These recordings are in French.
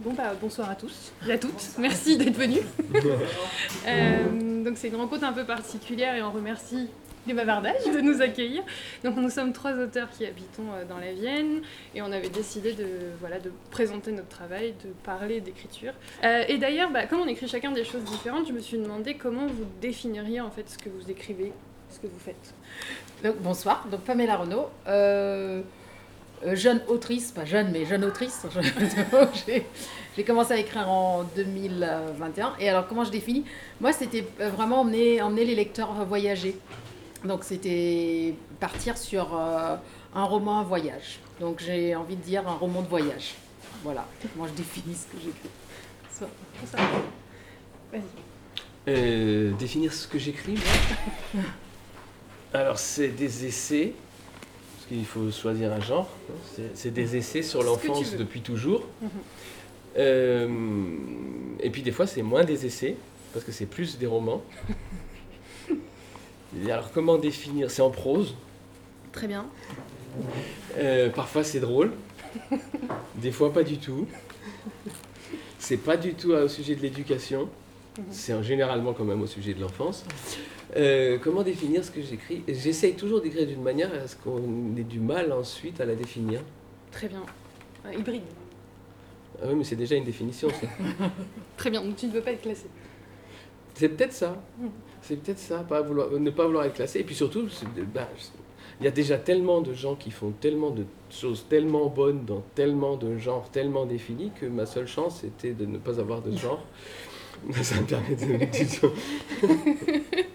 Bon bah bonsoir à tous et à toutes, merci d'être venus. Euh, donc c'est une rencontre un peu particulière et on remercie les bavardages de nous accueillir. Donc nous sommes trois auteurs qui habitons euh, dans la Vienne et on avait décidé de, voilà, de présenter notre travail, de parler d'écriture. Euh, et d'ailleurs, bah, comme on écrit chacun des choses différentes, je me suis demandé comment vous définiriez en fait ce que vous écrivez, ce que vous faites. Donc, bonsoir, donc Pamela Renaud. Euh, jeune autrice, pas jeune, mais jeune autrice. J'ai- commencé à écrire en 2021. Et alors, comment je définis? Moi, c'était euh, vraiment emmener, emmener les lecteurs voyager. Donc, c'était partir sur euh, un roman, un voyage. Donc, j'ai envie de dire un roman de voyage. Voilà, comment je définis ce que j'écris. Vas-y. Euh, définir ce que j'écris, moi Alors, c'est des essais, parce qu'il faut choisir un genre. hein. C'est- des essais sur l'enfance depuis toujours. Mhm. Euh, et puis, des fois, c'est moins des essais, parce que c'est plus des romans. Et alors, comment définir? C'est en prose. Très bien. Euh, parfois, c'est drôle. Des fois, pas du tout. C'est pas du tout au sujet de l'éducation. Mhm. C'est généralement quand même au sujet de l'enfance. Euh, comment définir ce que j'écris? J'essaye toujours d'écrire d'une manière à ce qu'on ait du mal ensuite à la définir. Très bien. Un hybride. Ah oui, mais c'est déjà une définition, ça. Très bien, donc tu ne veux pas être classé. C'est peut-être ça. Mhm. C'est peut-être ça, pas vouloir, ne pas vouloir être classé. Et puis surtout, bah, il y a déjà tellement de gens qui font tellement de choses tellement bonnes dans tellement de genres tellement définis que ma seule chance c'était de ne pas avoir de genre. Ça me permet de.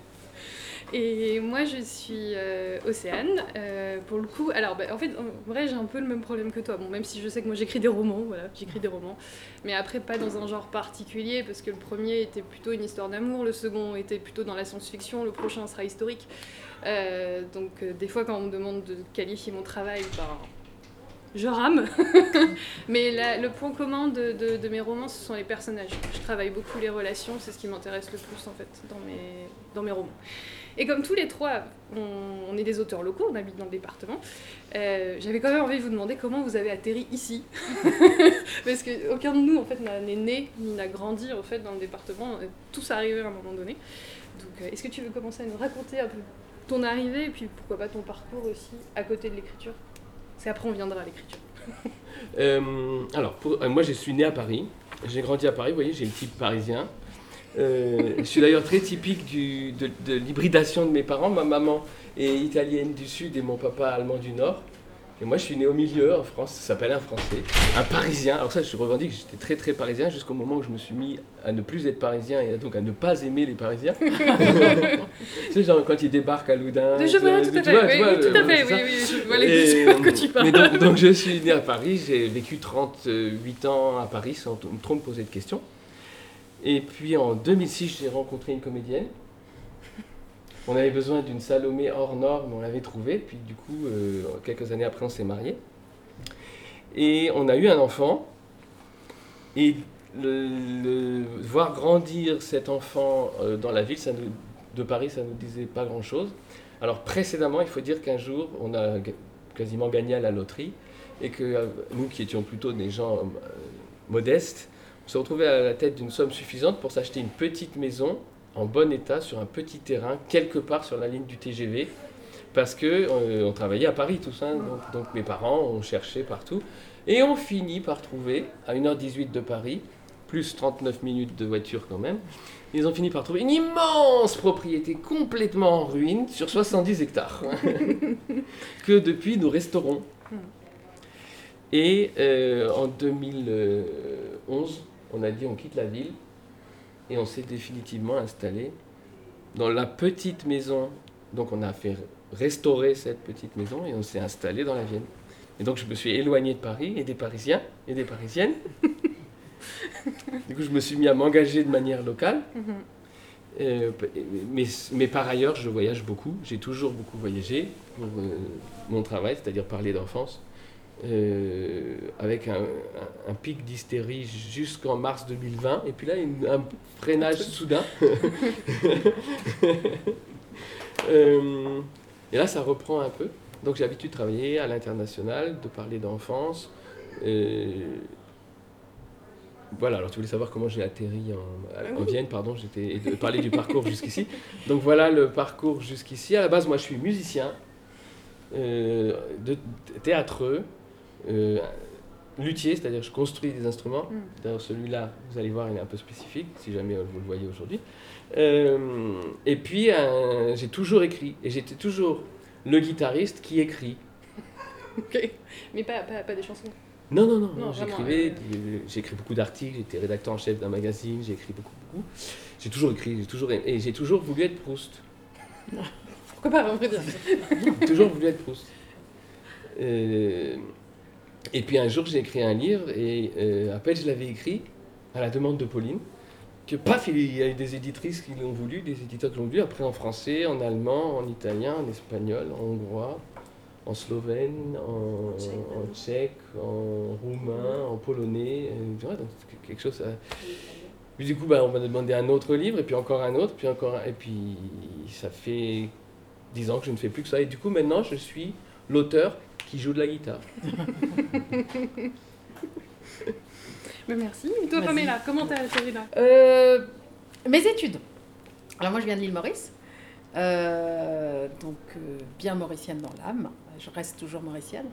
Et moi, je suis euh, Océane. Euh, pour le coup, alors bah, en fait, en vrai, j'ai un peu le même problème que toi. Bon, même si je sais que moi j'écris des romans, voilà, j'écris des romans. Mais après, pas dans un genre particulier, parce que le premier était plutôt une histoire d'amour, le second était plutôt dans la science-fiction, le prochain sera historique. Euh, donc, des fois, quand on me demande de qualifier mon travail, ben, je rame. Mais le point commun de, de- de mes romans, ce sont les personnages. Je travaille beaucoup les relations, c'est ce qui m'intéresse le plus en fait dans mes, dans mes romans. Et comme tous les trois, on, est des auteurs locaux, on habite dans le département, euh, j'avais quand même envie de vous demander comment vous avez atterri ici. Parce qu'aucun de nous, en fait, n'est né ni n'a grandi en fait, dans le département. On est tous à un moment donné. Donc, euh, est-ce que tu veux commencer à nous raconter un peu ton arrivée et puis pourquoi pas ton parcours aussi à côté de l'écriture? C'est après on viendra à l'écriture. Euh, alors, moi je suis né à Paris. J'ai grandi à Paris, vous voyez, j'ai le type parisien. Euh, je suis d'ailleurs très typique du- de, de l'hybridation de mes parents. Ma maman est italienne du sud et mon papa allemand du nord. Et moi, je suis né au milieu, en France, ça s'appelle un Français, un Parisien. Alors ça, je revendique, j'étais très très parisien jusqu'au moment où je me suis mis à ne plus être parisien et donc à ne pas aimer les Parisiens. tu sais, genre quand ils débarquent à Loudun. je vois, tout à fait, vois, oui, vois, oui, tout à euh, fait, oui, oui, je vois les Et, que tu parles. mais donc, donc je suis né à Paris, j'ai vécu 38 ans à Paris sans trop me poser de questions. Et puis en 2006, j'ai rencontré une comédienne. On avait besoin d'une Salomé hors norme, on l'avait trouvée. Puis du coup, euh, quelques années après, on s'est mariés. Et on a eu un enfant. Et voir grandir cet enfant euh, dans la ville de Paris, ça ne nous disait pas grand-chose. Alors précédemment, il faut dire qu'un jour, on a quasiment gagné à la loterie et que euh, nous qui étions plutôt des gens modestes, se retrouvait à la tête d'une somme suffisante pour s'acheter une petite maison en bon état sur un petit terrain quelque part sur la ligne du TGV parce que euh, on travaillait à Paris tous, hein, donc, donc mes parents ont cherché partout et on finit par trouver à 1h18 de Paris plus 39 minutes de voiture quand même ils ont fini par trouver une immense propriété complètement en ruine sur 70 hectares que depuis nous restaurons. Hmm. Et euh, en 2011, on a dit on quitte la ville et on s'est définitivement installé dans la petite maison. Donc on a fait restaurer cette petite maison et on s'est installé dans la Vienne. Et donc je me suis éloigné de Paris et des Parisiens et des Parisiennes. du coup je me suis mis à m'engager de manière locale. Mhm. Euh, mais, mais par ailleurs, je voyage beaucoup. J'ai toujours beaucoup voyagé pour euh, mon travail, c'est-à-dire parler d'enfance, euh, avec un, un- un pic d'hystérie jusqu'en mars 2020, et puis là, une- un freinage soudain. Euh, et là, ça reprend un peu. Donc j'ai l'habitude de travailler à l'international, de parler d'enfance. voilà, alors tu voulais savoir comment j'ai atterri en, en. Vienne, pardon, j'étais et de parler du parcours jusqu'ici. Donc voilà le parcours jusqu'ici. À la base, moi je suis musicien, euh, de théâtreux, euh, luthier, c'est-à-dire je construis des instruments. Mm. D'ailleurs celui-là, vous allez voir, il est un peu spécifique, si jamais vous le voyez aujourd'hui. Euh, et puis euh, j'ai toujours écrit, et j'étais toujours le guitariste qui écrit. Ok. Mais pas, pas, pas des chansons. Non, non, non, Non, j'écrivais, euh, j'ai écrit beaucoup d'articles, j'étais rédacteur en chef d'un magazine, j'ai écrit beaucoup, beaucoup. J'ai toujours écrit, j'ai toujours aimé- et j'ai toujours voulu être Proust. Pourquoi pas, à vrai dire J'ai toujours voulu être Proust. Euh, et puis un jour, j'ai écrit un livre, et euh, après, je l'avais écrit à la demande de Pauline, que paf, il y a eu des éditrices qui l'ont voulu, des éditeurs qui l'ont voulu, après en français, en allemand, en italien, en espagnol, en hongrois, en slovène, en, Tchèque. en tchèque, en roumain, en polonais, donc quelque chose... puis du coup, bah, on m'a demandé un autre livre, et puis encore un autre, puis encore un, et puis ça fait 10 ans que je ne fais plus que ça, et du coup maintenant je suis l'auteur qui joue de la guitare. Mais merci. Et toi. Pamela, comment t'as atterri là Euh, mes études. Alors moi je viens de l'île Maurice, Euh, donc euh, bien mauricienne dans l'âme. Je reste toujours mauricienne,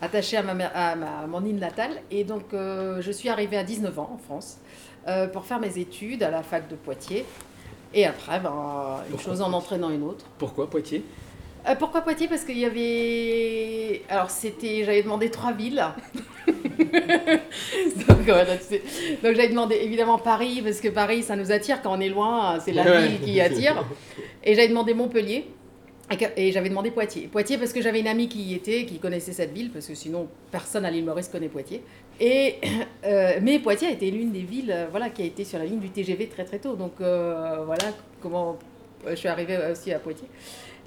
attachée à, ma, mère- à, ma- à mon île natale. Et donc euh, je suis arrivée à 19 ans en France euh, pour faire mes études à la fac de Poitiers. Et après, ben, une Pourquoi chose en entraînant une autre. Pourquoi Poitiers? Euh, pourquoi Poitiers? Parce qu'il y avait. Alors, c'était. J'avais demandé trois villes. Donc, voilà, tu sais. Donc, j'avais demandé évidemment Paris, parce que Paris, ça nous attire quand on est loin, c'est la Ouais. ville qui attire. Et j'avais demandé Montpellier. Et j'avais demandé Poitiers. Poitiers parce que j'avais une amie qui y était, qui connaissait cette ville, parce que sinon personne à l'île Maurice connaît Poitiers. Et, euh, mais Poitiers a été l'une des villes euh, voilà, qui a été sur la ligne du TGV très très tôt. Donc euh, voilà comment je suis arrivée aussi à Poitiers.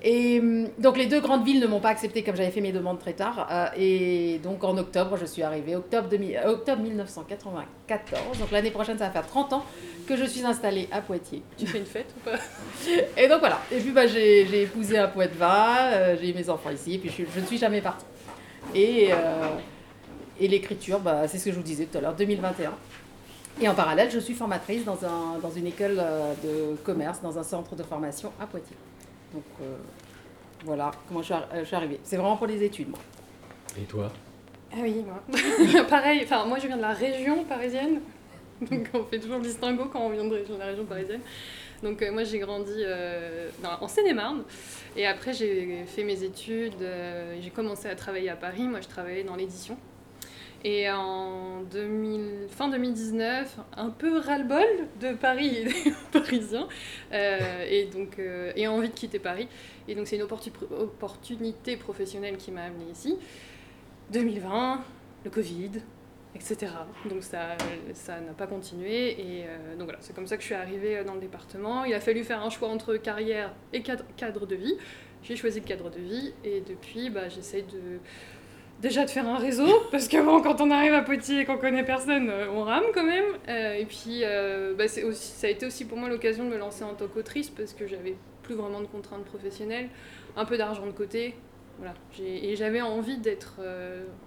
Et hum, donc les deux grandes villes ne m'ont pas accepté comme j'avais fait mes demandes très tard. euh, et donc en octobre, je suis arrivée, octobre, 2000 euh, octobre 1994. Donc l'année prochaine, ça va faire 30 ans que je suis installée à Poitiers. Tu fais une fête ou pas? Et donc voilà. Et puis bah, j'ai épousé un Poitevin, euh, j'ai eu mes enfants ici, et puis je, ne suis jamais partie. Et, euh, et l'écriture, bah, c'est ce que je vous disais tout à l'heure, 2021. Et en parallèle, je suis formatrice dans, un, dans une école euh, de commerce, dans un centre de formation à Poitiers. Donc euh, voilà comment je suis, ar- euh, je suis arrivée. C'est vraiment pour les études, moi. Et toi? Ah oui, moi. Pareil, enfin, moi je viens de la région parisienne. Donc on fait toujours le distinguo quand on vient de, la région parisienne. Donc euh, moi j'ai grandi euh, dans- en Seine-et-Marne. Et après j'ai fait mes études, euh, j'ai commencé à travailler à Paris. Moi je travaillais dans l'édition. Et en 2000, fin 2019, un peu ras-le-bol de Paris et des Parisiens, euh, et donc euh, envie de quitter Paris. Et donc c'est une opportu- opportunité professionnelle qui m'a amenée ici. 2020, le Covid, etc. Donc ça ça n'a pas continué. Et euh, donc voilà, c'est comme ça que je suis arrivée dans le département. Il a fallu faire un choix entre carrière et cadre, cadre de vie. J'ai choisi le cadre de vie et depuis, bah, j'essaie de déjà de faire un réseau, parce que bon, quand on arrive à Poitiers et qu'on connaît personne, euh, on rame quand même. Euh, et puis, euh, bah, aussi, ça a été aussi pour moi l'occasion de me lancer en tant qu'autrice, parce que j'avais plus vraiment de contraintes professionnelles, un peu d'argent de côté. Voilà. Et j'avais envie d'être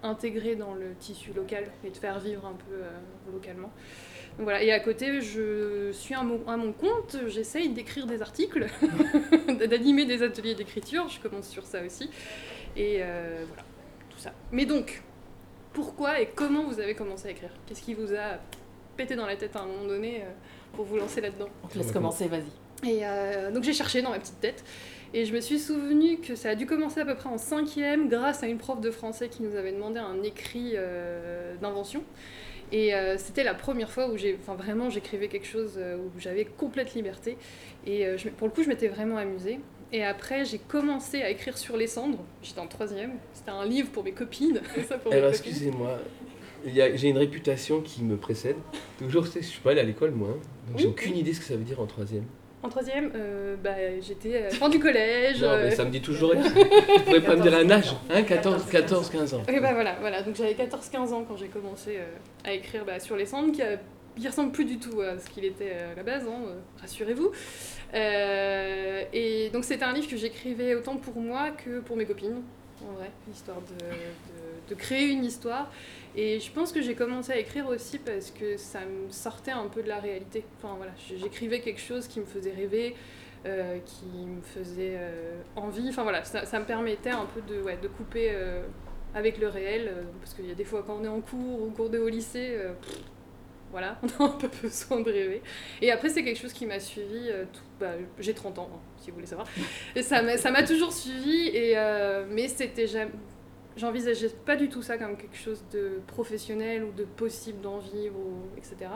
intégrée dans le tissu local et de faire vivre un peu localement. Voilà. Et à côté, je suis à mon, à mon compte, j'essaye d'écrire des articles, d'animer des ateliers d'écriture, je commence sur ça aussi. Et voilà ça. Mais donc, pourquoi et comment vous avez commencé à écrire? Qu'est-ce qui vous a pété dans la tête à un moment donné euh, pour vous lancer là-dedans? On te laisse commencer, vas-y. Et euh, donc j'ai cherché dans ma petite tête et je me suis souvenu que ça a dû commencer à peu près en cinquième grâce à une prof de français qui nous avait demandé un écrit euh, d'invention. Et euh, c'était la première fois où j'ai, enfin vraiment, j'écrivais quelque chose où j'avais complète liberté. Et euh, je- pour le coup, je m'étais vraiment amusée. Et après, j'ai commencé à écrire sur les cendres. J'étais en troisième. C'était un livre pour mes copines. Ça pour mes Alors, copines. excusez-moi, il y a- j'ai une réputation qui me précède. Toujours, je suis pas allé à l'école, moi. hein. Donc, j'ai Oui. aucune idée ce que ça veut dire en troisième. En troisième, euh, bah, j'étais euh, fin du collège. Non, euh, mais ça me dit toujours rien. Tu pourrais pas me dire un âge Hein 14, 14, 15 ans. Et bah voilà, voilà. donc j'avais 14-15 ans quand j'ai commencé euh, à écrire bah, sur les cendres, qui, a- qui ressemble plus du tout à ce qu'il était euh, à la base, hein, euh, rassurez-vous. Euh, et donc c'était un livre que j'écrivais autant pour moi que pour mes copines, en vrai, histoire de, de- créer une histoire. Et je pense que j'ai commencé à écrire aussi parce que ça me sortait un peu de la réalité. Enfin voilà, j'écrivais quelque chose qui me faisait rêver, qui me faisait envie. Enfin voilà, ça, me permettait un peu de, ouais, de couper avec le réel. parce qu'il y a des fois quand on est en cours ou cours de au lycée, voilà, on a un peu besoin de rêver. Et après, c'est quelque chose qui m'a suivi. Tout, bah, J'ai 30 ans, hein, si vous voulez savoir. Et ça m'a toujours suivi, et, mais c'était jamais j'envisageais pas du tout ça comme quelque chose de professionnel ou de possible d'en vivre, etc.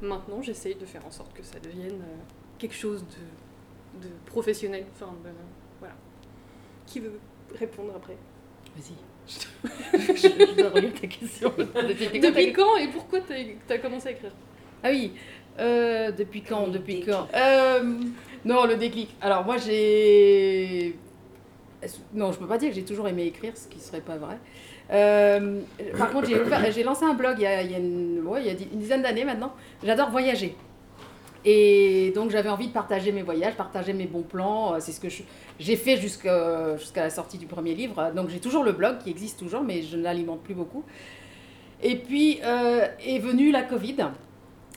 Maintenant, j'essaye de faire en sorte que ça devienne euh, quelque chose de, de professionnel. Enfin, voilà. Qui veut répondre après? Vas-y. Je, dois relire ta question. depuis quand et pourquoi tu as, commencé à écrire? Ah oui, euh, depuis quand Depuis quand? Euh, Non, le déclic. Alors moi j'ai non, je peux pas dire que j'ai toujours aimé écrire, ce qui serait pas vrai. Euh, par contre, j'ai lancé un blog il y a, il y a, une, il y a une, dizaine d'années maintenant. J'adore voyager. Et donc, j'avais envie de partager mes voyages, partager mes bons plans. Euh, c'est ce que j'ai fait jusqu'à la sortie du premier livre. Donc, j'ai toujours le blog qui existe toujours, mais je ne l'alimente plus beaucoup. Et puis euh, est venue la Covid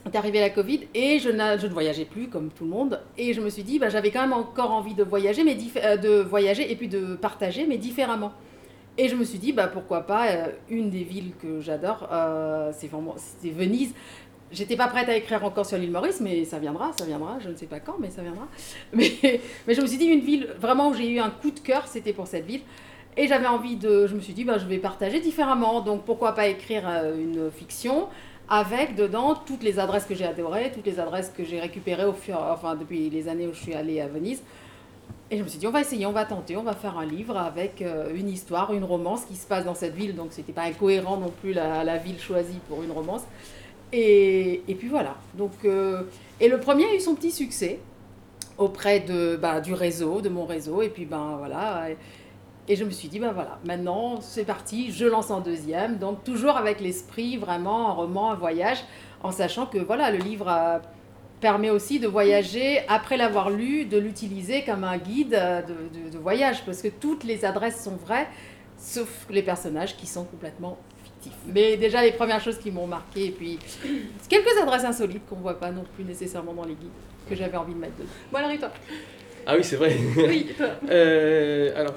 est arrivé la Covid et je, ne voyageais plus comme tout le monde. Et je me suis dit, bah, j'avais quand même encore envie de voyager, euh, de voyager et puis de partager, mais différemment. Et je me suis dit, bah, pourquoi pas, une des villes que j'adore, c'est Venise. J'étais pas prête à écrire encore sur l'île Maurice, mais ça viendra, ça viendra, je ne sais pas quand, mais ça viendra. Mais, je me suis dit, une ville vraiment où j'ai eu un coup de cœur, c'était pour cette ville. Et j'avais envie de. Je me suis dit, bah, je vais partager différemment. Donc pourquoi pas écrire une fiction avec dedans toutes les adresses que j'ai adorées, toutes les adresses que j'ai récupérées au fur, enfin, depuis les années où je suis allée à Venise. Et je me suis dit, on va essayer, on va tenter, on va faire un livre avec euh, une histoire, une romance qui se passe dans cette ville. Donc, c'était pas incohérent non plus la, ville choisie pour une romance. Et, et puis voilà. Donc, euh, et le premier a eu son petit succès auprès de, bah, du réseau, de mon réseau. Et puis, ben voilà. Et je me suis dit, ben voilà, maintenant c'est parti, je lance en deuxième. Donc toujours avec l'esprit vraiment un roman, un voyage, en sachant que voilà, le livre euh, permet aussi de voyager après l'avoir lu, de l'utiliser comme un guide euh, de, de, voyage, parce que toutes les adresses sont vraies, sauf les personnages qui sont complètement Mais déjà les premières choses qui m'ont marqué, et puis quelques adresses insolites qu'on ne voit pas non plus nécessairement dans les guides, que j'avais envie de mettre dedans. Bon alors et toi ah oui, c'est vrai. Oui, euh, alors,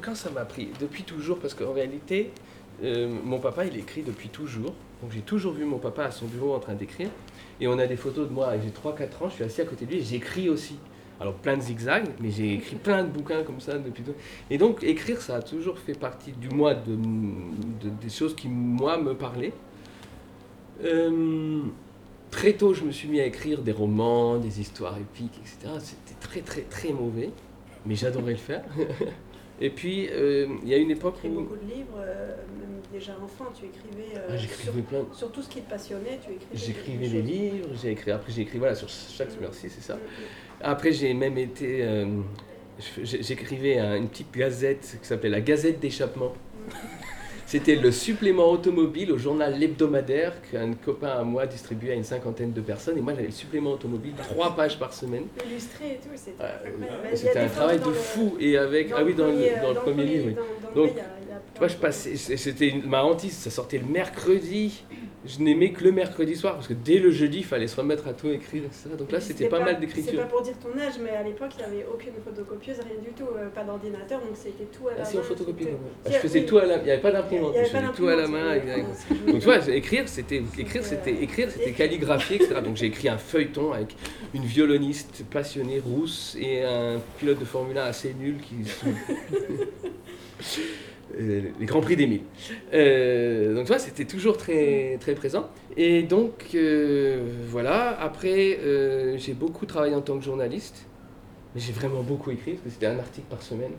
quand ça m'a pris Depuis toujours, parce qu'en réalité, euh, mon papa, il écrit depuis toujours. Donc j'ai toujours vu mon papa à son bureau en train d'écrire. Et on a des photos de moi, j'ai 3-4 ans, je suis assis à côté de lui et j'écris aussi. Alors plein de zigzags, mais j'ai écrit plein de bouquins comme ça depuis tout. Et donc écrire, ça a toujours fait partie du moi, de, des choses qui, moi, me parlaient. Euh, très tôt, je me suis mis à écrire des romans, des histoires épiques, etc. C'était très, très, très mauvais, mais j'adorais le faire. Et puis, euh, il y a une époque où... beaucoup de livres, euh, même déjà enfant, tu écrivais euh, ah, sur, plein... sur, tout ce qui te passionnait, tu écrivais J'écrivais des, livres, j'ai écrit, après j'ai écrit voilà, sur chaque... Mm. Merci, c'est ça. Mm, mm. Après, j'ai même été... J'écrivais une petite gazette qui s'appelait la Gazette d'échappement. C'était le supplément automobile au journal L'Hebdomadaire qu'un copain à moi distribuait à une cinquantaine de personnes. Et moi, j'avais le supplément automobile, trois pages par semaine. Illustré et tout, c'était C'était un travail de fou. Et avec, ah oui, dans, le, dans le premier livre. Donc, tu vois, je passais, c'était ma hantise, ça sortait le mercredi. Je n'aimais que le mercredi soir parce que dès le jeudi, il fallait se remettre à tout écrire, etc. Donc là, c'était pas, mal d'écriture. C'est pas pour dire ton âge, mais à l'époque, il n'y avait aucune photocopieuse, rien du tout, euh, pas d'ordinateur, donc c'était tout à la ah, main. si, on photocopie. Je faisais tout à la main, il n'y avait pas d'imprimante, je faisais tout à la main. Donc tu vois, écrire, c'était écrire, c'était écrire, c'était calligraphier, etc. Donc j'ai écrit un feuilleton avec une violoniste passionnée rousse et un pilote de Formule 1 assez nul qui. Euh, les Grands Prix d'Émile. Euh, donc ça, c'était toujours très, très présent. Et donc, euh, voilà, après, j'ai beaucoup travaillé en tant que journaliste. Mais j'ai vraiment beaucoup écrit, parce que c'était un article par semaine.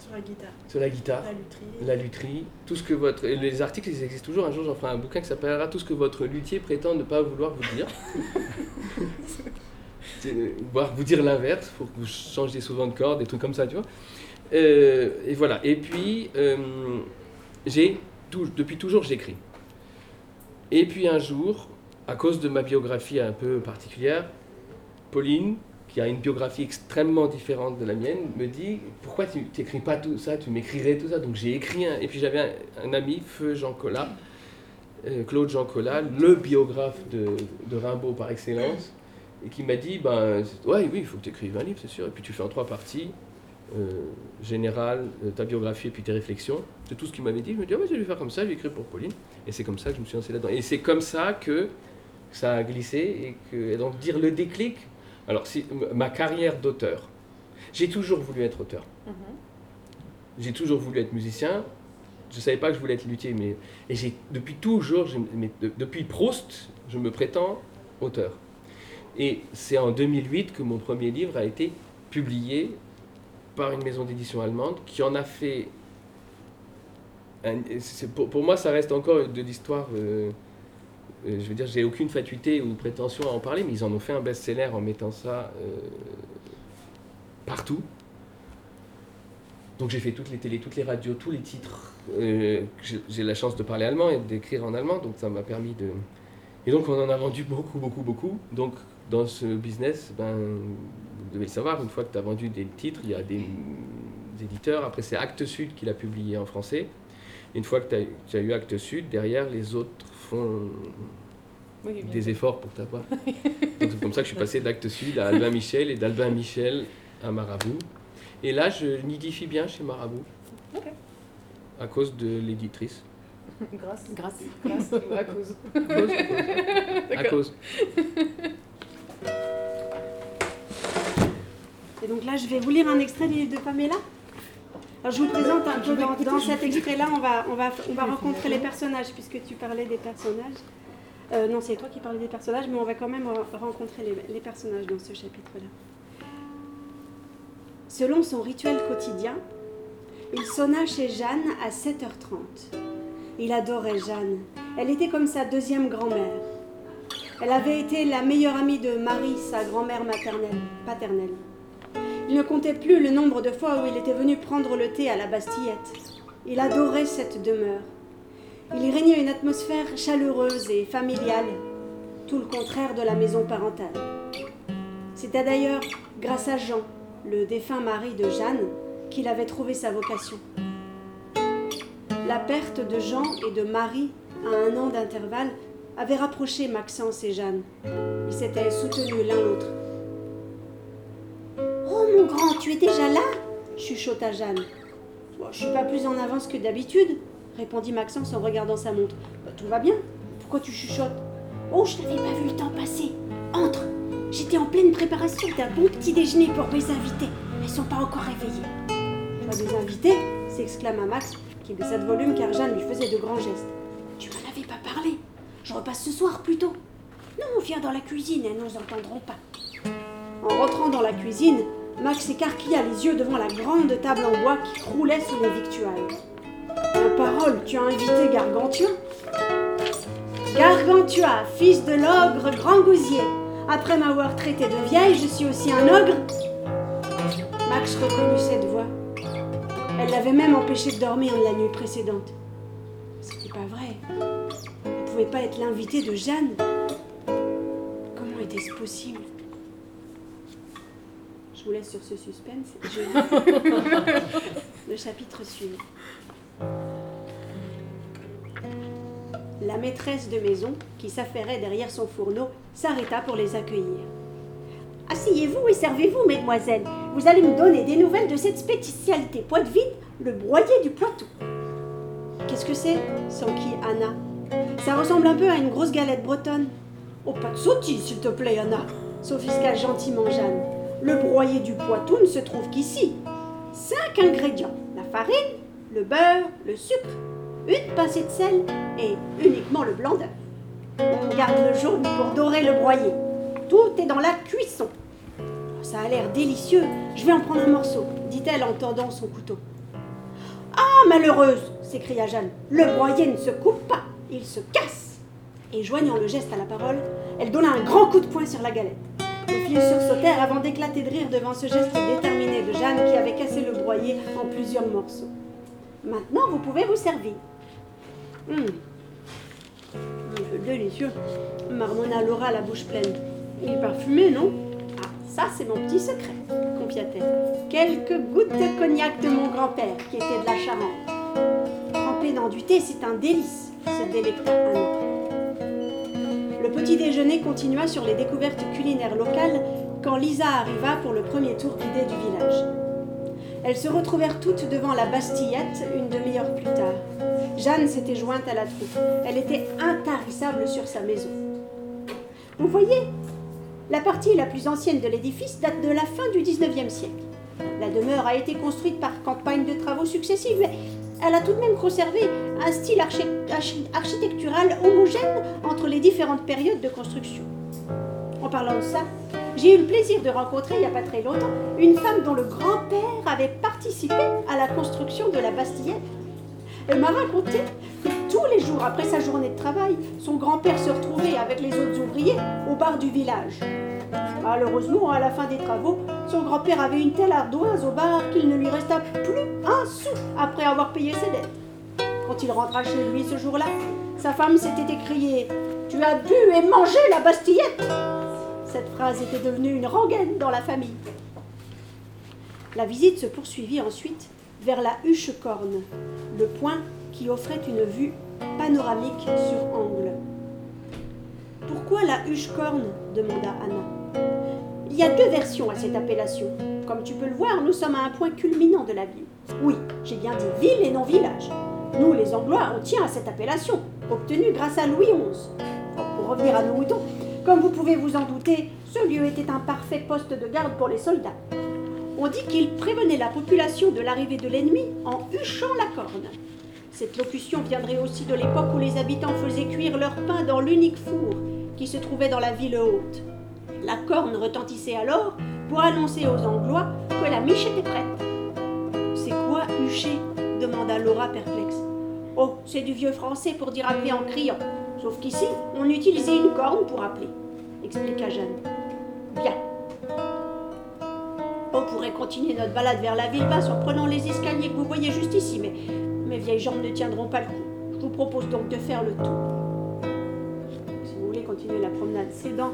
Sur la guitare. Sur la guitare. La lutherie. La lutherie. Tout ce que votre... Les articles, ils existent toujours. Un jour, j'en ferai un bouquin qui s'appellera Tout ce que votre luthier prétend ne pas vouloir vous dire. voire vous dire l'inverse, pour que vous changiez souvent de corde, des trucs comme ça, tu vois. Euh, et voilà. Et puis, euh, depuis toujours, j'écris. Et puis un jour, à cause de ma biographie un peu particulière, Pauline, qui a une biographie extrêmement différente de la mienne, me dit pourquoi tu n'écris pas tout ça, tu m'écrirais tout ça. Donc j'ai écrit un, et puis j'avais un, un ami, Feu Jean Collat, euh, Claude Jean Collat, le biographe de, de Rimbaud par excellence, et qui m'a dit ben ouais oui il faut que tu écrives un livre c'est sûr et puis tu fais en trois parties euh, général, euh, ta biographie et puis tes réflexions. C'est tout ce qu'il m'avait dit. Je me dis, ah, ouais, je vais faire comme ça, je vais écrire pour Pauline. Et c'est comme ça que je me suis lancé là-dedans. Et c'est comme ça que ça a glissé. Et, que, et donc, dire le déclic. Alors, si, ma carrière d'auteur. J'ai toujours voulu être auteur. J'ai toujours voulu être musicien. Je ne savais pas que je voulais être luthier. Mais, et j'ai, depuis toujours, mais de- depuis Proust, je me prétends auteur. Et c'est en 2008 que mon premier livre a été publié par une maison d'édition allemande qui en a fait. pour, moi, ça reste encore de l'histoire. euh, euh, je veux dire, j'ai aucune fatuité ou prétention à en parler, mais ils en ont fait un best-seller en mettant ça euh, partout. Donc j'ai fait toutes les télés, toutes les radios, tous les titres. Euh, j'ai la chance de parler allemand et d'écrire en allemand, donc ça m'a permis de. Et donc on en a vendu beaucoup, beaucoup, beaucoup. Donc dans ce business, ben, vous devez le savoir, une fois que tu as vendu des titres, il y a des, des éditeurs. Après, c'est Actes Sud qui l'a publié en français. Une fois que t'as- tu as eu Actes Sud, derrière, les autres font Oui, des efforts pour t'avoir. Donc c'est comme ça que je suis passé d'Actes Sud à Albin Michel et d'Albin Michel à Marabout. Et là, je nidifie bien chez Marabout. Ok. À cause de l'éditrice. Grâce. Grâce. Grâce ou à cause? À cause. À cause. Et donc là, je vais vous lire un extrait du livre de Pamela. Alors, je vous présente un peu dans, dans cet extrait-là, on va, on, va, on va rencontrer les personnages, puisque tu parlais des personnages. Euh, non, c'est toi qui parlais des personnages, mais on va quand même re- rencontrer les, les personnages dans ce chapitre-là. Selon son rituel quotidien, il sonna chez Jeanne à 7h30. Il adorait Jeanne. Elle était comme sa deuxième grand-mère. Elle avait été la meilleure amie de Marie, sa grand-mère maternelle, paternelle. Il ne comptait plus le nombre de fois où il était venu prendre le thé à la Bastillette. Il adorait cette demeure. Il y régnait une atmosphère chaleureuse et familiale, tout le contraire de la maison parentale. C'était d'ailleurs grâce à Jean, le défunt mari de Jeanne, qu'il avait trouvé sa vocation. La perte de Jean et de Marie à un an d'intervalle avait rapproché Maxence et Jeanne. Ils s'étaient soutenus l'un l'autre. Mon grand, tu es déjà là chuchota Jeanne. Oh, je suis pas plus en avance que d'habitude, répondit Maxence en regardant sa montre. Bah, tout va bien. Pourquoi tu chuchotes? Oh, je n'avais pas vu le temps passer. Entre. J'étais en pleine préparation d'un bon petit déjeuner pour mes invités. Elles sont pas encore réveillées. As des invités s'exclama Max, qui baissa de volume car Jeanne lui faisait de grands gestes. Tu m'en avais pas parlé. Je repasse ce soir plutôt. Non, viens dans la cuisine, elles nous entendront pas. En rentrant dans la cuisine, Max écarquilla les yeux devant la grande table en bois qui croulait sous les victuailles. En parole, tu as invité Gargantua? Gargantua, fils de l'ogre Grand Gousier. Après m'avoir traité de vieille, je suis aussi un ogre Max reconnut cette voix. Elle l'avait même empêché de dormir la nuit précédente. C'était pas vrai. Elle ne pouvait pas être l'invitée de Jeanne. Comment était-ce possible? Je vous laisse sur ce suspense. Je le chapitre suivant. La maîtresse de maison, qui s'affairait derrière son fourneau, s'arrêta pour les accueillir. Asseyez-vous et servez-vous, mesdemoiselles. Vous allez me donner des nouvelles de cette spécialité poitevine, le broyé du Poitou. Qu'est-ce que c'est s'enquit Anna? Ça ressemble un peu à une grosse galette bretonne. Oh, pas de sottise, s'il te plaît, Anna, sophistqua gentiment Jeanne. Le broyé du Poitou ne se trouve qu'ici. Cinq ingrédients la farine, le beurre, le sucre, une pincée de sel et uniquement le blanc d'œuf. On garde le jaune pour dorer le broyé. Tout est dans la cuisson. Ça a l'air délicieux. Je vais en prendre un morceau, dit-elle en tendant son couteau. Ah, malheureuse s'écria Jeanne. Le broyé ne se coupe pas, il se casse. Et joignant le geste à la parole, elle donna un grand coup de poing sur la galette. Les filles sursautèrent avant d'éclater de rire devant ce geste déterminé de Jeanne qui avait cassé le broyé en plusieurs morceaux. Maintenant, vous pouvez vous servir. Hum. C'est délicieux, marmonna Laura la bouche pleine. Il est parfumé, non? Ah, Ça, c'est mon petit secret, confia-t-elle. Quelques gouttes de cognac de mon grand-père, qui était de la Charente. Trempé dans du thé, c'est un délice, se délecta Anna. Le petit déjeuner continua sur les découvertes culinaires locales quand Lisa arriva pour le premier tour guidé du village. Elles se retrouvèrent toutes devant la Bastillette une demi-heure plus tard. Jeanne s'était jointe à la troupe. Elle était intarissable sur sa maison. Vous voyez, la partie la plus ancienne de l'édifice date de la fin du XIXe siècle. La demeure a été construite par campagne de travaux successives, mais elle a tout de même conservé un style archi- archi- architectural homogène entre les différentes périodes de construction. En parlant de ça, j'ai eu le plaisir de rencontrer il n'y a pas très longtemps une femme dont le grand-père avait participé à la construction de la Bastillette. Elle m'a raconté que tous les jours après sa journée de travail, son grand-père se retrouvait avec les autres ouvriers au bar du village. Malheureusement, à la fin des travaux, son grand-père avait une telle ardoise au bar qu'il ne lui resta plus un sou après avoir payé ses dettes. Quand il rentra chez lui ce jour-là, sa femme s'était écriée Tu as bu et mangé la Bastillette Cette phrase était devenue une rengaine dans la famille. La visite se poursuivit ensuite vers la huche corne, le point qui offrait une vue panoramique sur angle. Pourquoi la huche corne demanda Anna. Il y a deux versions à cette appellation. Comme tu peux le voir, nous sommes à un point culminant de la ville. Oui, j'ai bien dit ville et non village. Nous, les Anglois, on tient à cette appellation, obtenue grâce à Louis XI. Pour revenir à nos moutons, comme vous pouvez vous en douter, ce lieu était un parfait poste de garde pour les soldats. On dit qu'il prévenait la population de l'arrivée de l'ennemi en huchant la corne. Cette locution viendrait aussi de l'époque où les habitants faisaient cuire leur pain dans l'unique four qui se trouvait dans la ville haute. La corne retentissait alors pour annoncer aux Anglois que la miche était prête. C'est quoi hucher? demanda Laura perplexe. Oh, c'est du vieux français pour dire appeler en criant. Sauf qu'ici, on utilisait une corne pour appeler, expliqua Jeanne. Bien. On pourrait continuer notre balade vers la ville basse en prenant les escaliers que vous voyez juste ici, mais mes vieilles jambes ne tiendront pas le coup. Je vous propose donc de faire le tour. Si vous voulez continuer la promenade, c'est dans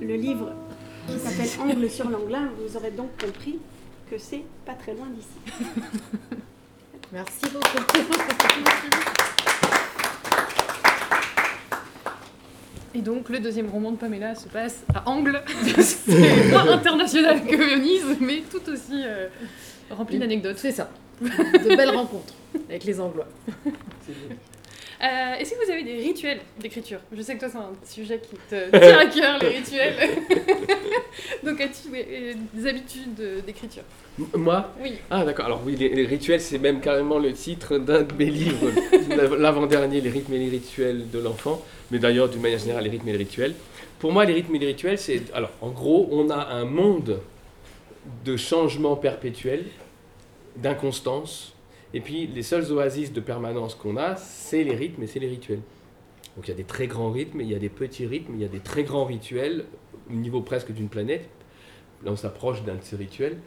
le livre qui s'appelle Angle sur l'Anglin. Vous aurez donc compris que c'est pas très loin d'ici. Merci beaucoup. Et donc, le deuxième roman de Pamela se passe à Angle. C'est moins international que Venise, mais tout aussi euh, rempli d'anecdotes. C'est ça. De belles rencontres avec les Anglois. Euh, Est-ce que vous avez des rituels d'écriture? Je sais que toi, c'est un sujet qui te tient à cœur, les rituels. donc, as-tu ouais, euh, des habitudes de- d'écriture? Moi? Oui. Ah d'accord, alors oui, les, les rituels, c'est même carrément le titre d'un de mes livres, l'avant-dernier, Les rythmes et les rituels de l'enfant, mais d'ailleurs, d'une manière générale, les rythmes et les rituels. Pour moi, les rythmes et les rituels, c'est... Alors, en gros, on a un monde de changement perpétuel, d'inconstance, et puis les seules oasis de permanence qu'on a, c'est les rythmes et c'est les rituels. Donc il y a des très grands rythmes, il y a des petits rythmes, il y a des très grands rituels, au niveau presque d'une planète. Là, on s'approche d'un de ces rituels.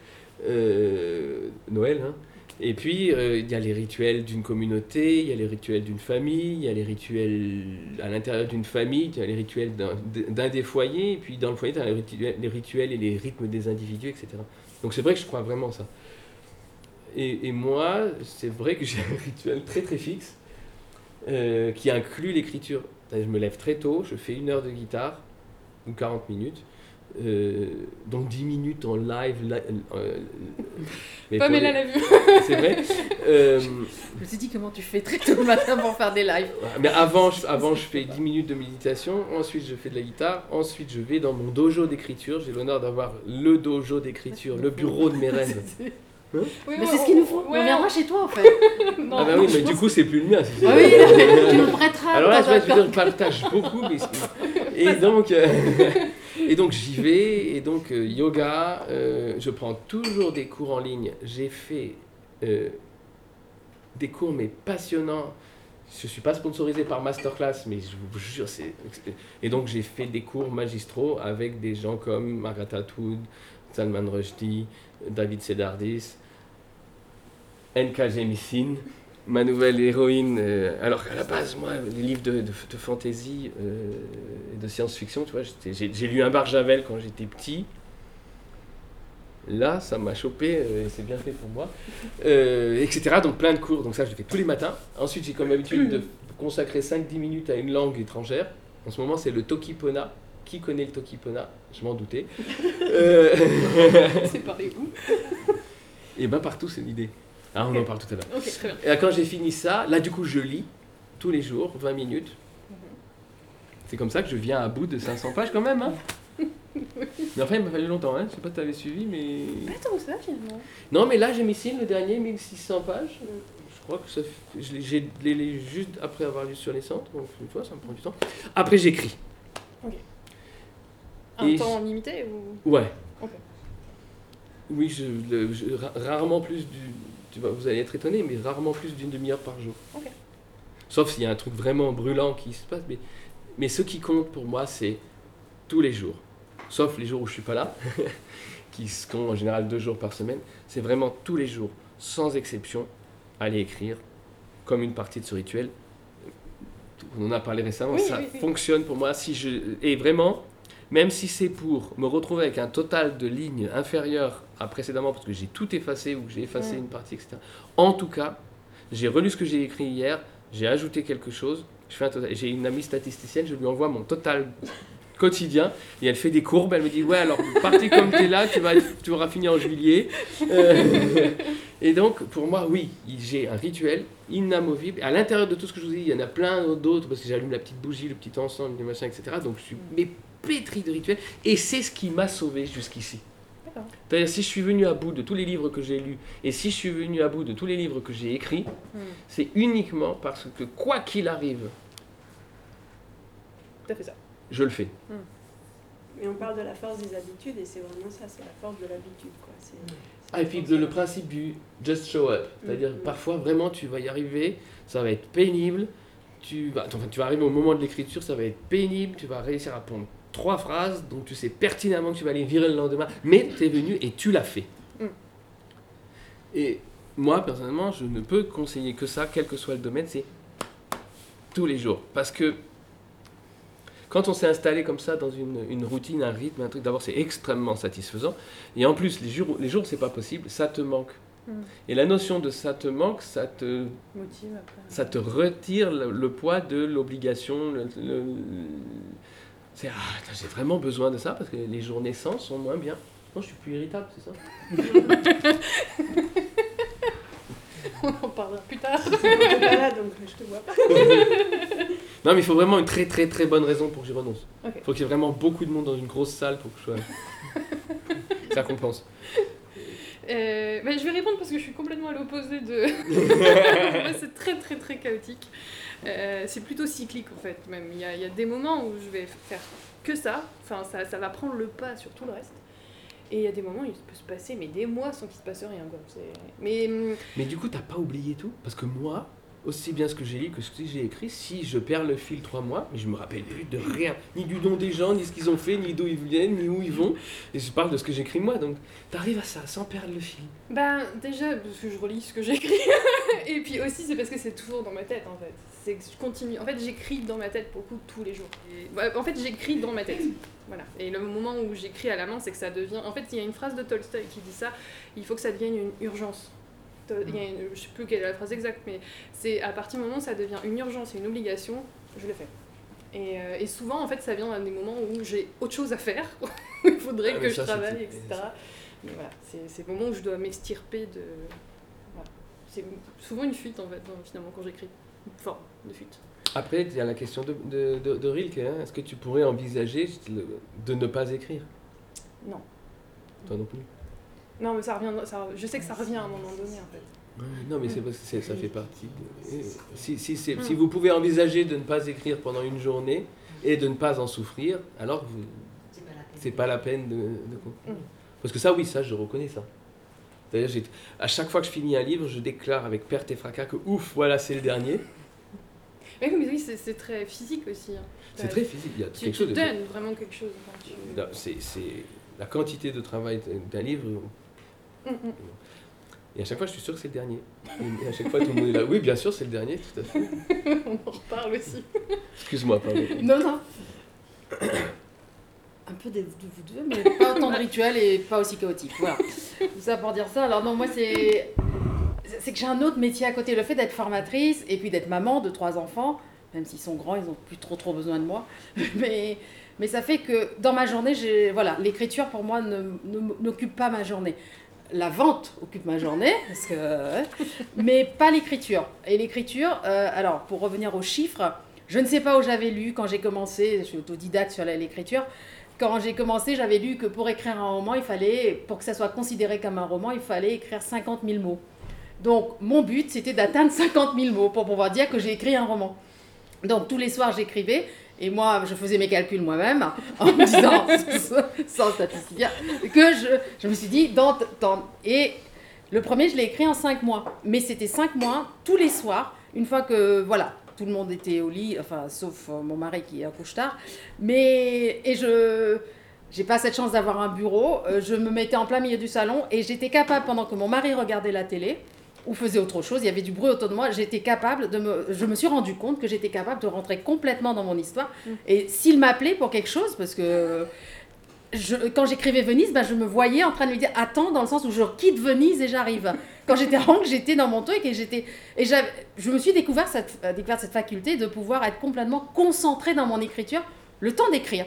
Euh, Noël, hein. Et puis, euh, il y a les rituels d'une communauté, il y a les rituels d'une famille, il y a les rituels à l'intérieur d'une famille, il y a les rituels d'un des foyers, et puis dans le foyer, il y a les rituels, les rituels et les rythmes des individus, etc. Donc c'est vrai que je crois vraiment ça. Et, et moi, c'est vrai que j'ai un rituel très très fixe euh, qui inclut l'écriture. Je me lève très tôt, je fais une heure de guitare, ou 40 minutes, euh, donc 10 minutes en live. li- euh, mais Pamela les- l'a vu. C'est vrai. Euh, Je me suis dit comment tu fais très tôt le matin pour faire des lives? mais avant je, avant, je fais 10 minutes de méditation, ensuite je fais de la guitare, ensuite je vais dans mon dojo d'écriture. J'ai l'honneur d'avoir le dojo d'écriture, le bureau de mes rêves. Oui, Mais c'est ce qu'il nous faut. ouais, on viendra chez toi en fait. Non, Ah bah oui, mais du coup c'est plus le mien. Ah oui, tu nous prêteras. Alors là, je, je veux dire, je partage beaucoup. Mais... Et donc, euh, et donc j'y vais. Et donc, euh, yoga, euh, je prends toujours des cours en ligne. J'ai fait euh, des cours, mais passionnants. Je ne suis pas sponsorisé par Masterclass, mais je vous jure, c'est. Et donc, j'ai fait des cours magistraux avec des gens comme Margaret Atwood, Salman Rushdie, David Sedardis, N.K. Jemisin ma nouvelle héroïne, euh, alors qu'à la base, moi, les livres de, de, de fantasy euh, et de science-fiction, tu vois, j'ai j'ai lu un Barjavel quand j'étais petit, Là, ça m'a chopé, euh, et c'est bien fait pour moi, etc. Donc plein de cours, donc ça je le fais tous les matins. Ensuite, j'ai comme habitude de consacrer 5-10 minutes à une langue étrangère. En ce moment, c'est le Tokipona. Qui connaît le Tokipona? Je m'en doutais. C'est parlé où et ben partout, c'est l'idée. Ah, on en parle tout à l'heure. Très bien. Et quand j'ai fini ça, là du coup je lis tous les jours, 20 minutes. C'est comme ça que je viens à bout de 500 pages quand même. Hein mais enfin, il m'a fallu longtemps, hein. je sais pas si tu avais suivi, mais... Pas tant que ça finalement. Non, mais là j'ai mis signe le dernier, 1600 pages. Je crois que ça je l'ai- lu juste après avoir lu sur les centres, donc une fois ça me prend du temps. Après j'écris. Un Et temps limité ou? Ouais. Ok. Oui, je, rarement plus du. Tu vas, vous allez être étonné, mais rarement plus d'une demi-heure par jour. Sauf s'il y a un truc vraiment brûlant qui se passe. Mais, mais ce qui compte pour moi, c'est tous les jours. Sauf les jours où je suis pas là, qui sont en général deux jours par semaine. C'est vraiment tous les jours, sans exception, aller écrire comme une partie de ce rituel. On en a parlé récemment, Oui, ça oui, oui. fonctionne pour moi. Si je, et vraiment, même si c'est pour me retrouver avec un total de lignes inférieur à précédemment, parce que j'ai tout effacé ou que j'ai effacé une partie, etc. En tout cas, j'ai relu ce que j'ai écrit hier, j'ai ajouté quelque chose, j'ai une amie statisticienne, je lui envoie mon total quotidien et elle fait des courbes, elle me dit ouais alors parti comme tu es là, tu, vas, tu auras fini en juillet. Euh, et donc pour moi oui, j'ai un rituel inamovible. À l'intérieur de tout ce que je vous ai dit, il y en a plein d'autres parce que j'allume la petite bougie, le petit encens, le machin, etc. Donc je suis mais pétri de rituels et c'est ce qui m'a sauvé jusqu'ici. C'est-à-dire si je suis venu à bout de tous les livres que j'ai lus et si je suis venu à bout de tous les livres que j'ai écrits, Hmm. c'est uniquement parce que quoi qu'il arrive, T'as fait ça. Je le fais. Mais on parle de la force des habitudes et c'est vraiment ça, c'est la force de l'habitude. quoi. C'est- c'est Ah, et puis le, de- le principe du just show up, c'est-à-dire Mhm. parfois vraiment tu vas y arriver, ça va être pénible, tu vas, enfin, tu vas arriver au moment de l'écriture, ça va être pénible, tu vas réussir à pondre trois phrases, donc tu sais pertinemment que tu vas aller virer le lendemain, mais tu es venu et tu l'as fait. Mhm. Et moi personnellement, je ne peux conseiller que ça, quel que soit le domaine, c'est tous les jours, parce que quand on s'est installé comme ça dans une, une routine, un rythme, un truc, d'abord c'est extrêmement satisfaisant. Et en plus, les jours, les jours c'est pas possible, ça te manque. Mm. Et la notion de ça te manque, ça te, Motive après. ça te retire le, le poids de l'obligation. le- le- le- c'est ah, j'ai vraiment besoin de ça parce que les journées sans sont moins bien. Non, je suis plus irritable, c'est ça? On en parlera plus tard. Pas là, donc je te vois pas. Non, mais il faut vraiment une très très très bonne raison pour que j'y renonce. Il faut qu'il y ait vraiment beaucoup de monde dans une grosse salle pour que je sois. ça compense. Euh, bah, je vais répondre parce que je suis complètement à l'opposé de. C'est très très très chaotique. Euh, c'est plutôt cyclique en fait, même. Il y, a, y a des moments où je vais faire que ça, enfin, ça, ça va prendre le pas sur tout le reste. Et il y a des moments où il peut se passer mais des mois sans qu'il se passe rien. Quoi. Mais hum, Mais du coup, t'as pas oublié tout? Parce que moi, aussi bien ce que j'ai lu que ce que j'ai écrit, si je perds le fil trois mois, mais je me rappelle plus de rien, ni du nom des gens, ni ce qu'ils ont fait, ni d'où ils viennent, ni où ils vont. Et je parle de ce que j'écris moi, donc t'arrives à ça sans perdre le fil. Ben, déjà, parce que je relis ce que j'écris. et puis aussi, c'est parce que c'est toujours dans ma tête, en fait. C'est que je continue. En fait, j'écris dans ma tête beaucoup tous les jours. Bah, en fait, j'écris dans ma tête. Voilà. Et le moment où j'écris à la main, c'est que ça devient. En fait, il y a une phrase de Tolstoï qui dit ça il faut que ça devienne une urgence. Il y a une- je sais plus quelle est la phrase exacte, mais c'est à partir du moment où ça devient une urgence et une obligation, je le fais. Et, euh, et souvent, en fait, ça vient à des moments où j'ai autre chose à faire, où il faudrait Ah, que je travaille, etc. Mais voilà, c'est le moment où je dois m'extirper de. Voilà. C'est souvent une fuite, en fait, hein, finalement, quand j'écris. Une forme de fuite. Après, il y a la question de, de, de, de Rilke. hein. Est-ce que tu pourrais envisager de ne pas écrire? Non. Toi non plus? Non, mais ça revient. Ça, je sais que ça revient à un moment donné, en fait. Ouais, Non, mais c'est parce que ça fait partie. de- et Si, si, c'est- Mm. si vous pouvez envisager de ne pas écrire pendant une journée et de ne pas en souffrir, alors vous, c'est pas la peine de, de continuer. Mm. Parce que ça, oui, ça, je reconnais ça. D'ailleurs, j'ai- à chaque fois que je finis un livre, je déclare avec perte et fracas que ouf, voilà, c'est le dernier. Mais oui, mais oui, c'est très physique aussi. hein. C'est très physique. Il y a Tu, quelque tu chose de. donnes vraiment quelque chose. enfin, tu- c'est la quantité de travail d'un livre. Mm. Et à chaque fois, je suis sûr que c'est le dernier. Et à chaque fois, tout le monde est là. Oui, bien sûr, c'est le dernier, tout à fait. On en reparle aussi. Excuse-moi, pardon. Non, non. Un peu des vous deux, mais pas autant de rituels et pas aussi chaotique. Voilà. Tout ça pour dire ça. Alors non, moi c'est c'est que j'ai un autre métier à côté. Le fait d'être formatrice et puis d'être maman de trois enfants, même s'ils sont grands, ils n'ont plus trop trop besoin de moi. Mais, mais ça fait que dans ma journée, voilà, l'écriture pour moi ne, n'occupe pas ma journée. La vente occupe ma journée, mais pas l'écriture. Et l'écriture, euh, alors pour revenir aux chiffres, je ne sais pas où j'avais lu quand j'ai commencé, je suis autodidacte sur l'écriture, quand j'ai commencé, j'avais lu que pour écrire un roman, il fallait, pour que ça soit considéré comme un roman, il fallait écrire 50 000 mots. Donc mon but, c'était d'atteindre 50 000 mots pour pouvoir dire que j'ai écrit un roman. Donc tous les soirs, j'écrivais. Et moi, je faisais mes calculs moi-même en me disant, sans statisticien, que je, je, me suis dit, dans, dans, et le premier, je l'ai écrit en 5 mois. Mais c'était 5 mois, tous les soirs, une fois que, voilà, tout le monde était au lit, enfin, sauf euh, mon mari qui accouche tard. Mais, et je, j'ai pas cette chance d'avoir un bureau. Euh, je me mettais en plein milieu du salon et j'étais capable, pendant que mon mari regardait la télé, ou faisait autre chose, il y avait du bruit autour de moi, j'étais capable de me... Je me suis rendu compte que j'étais capable de rentrer complètement dans mon histoire. Mm. Et s'il m'appelait pour quelque chose, parce que je, quand j'écrivais Venise, bah, je me voyais en train de lui dire attends, dans le sens où je quitte Venise et j'arrive. Quand j'étais en j'étais dans mon truc et j'étais. Et je me suis découvert cette, euh, découvert cette faculté de pouvoir être complètement concentrée dans mon écriture, le temps d'écrire.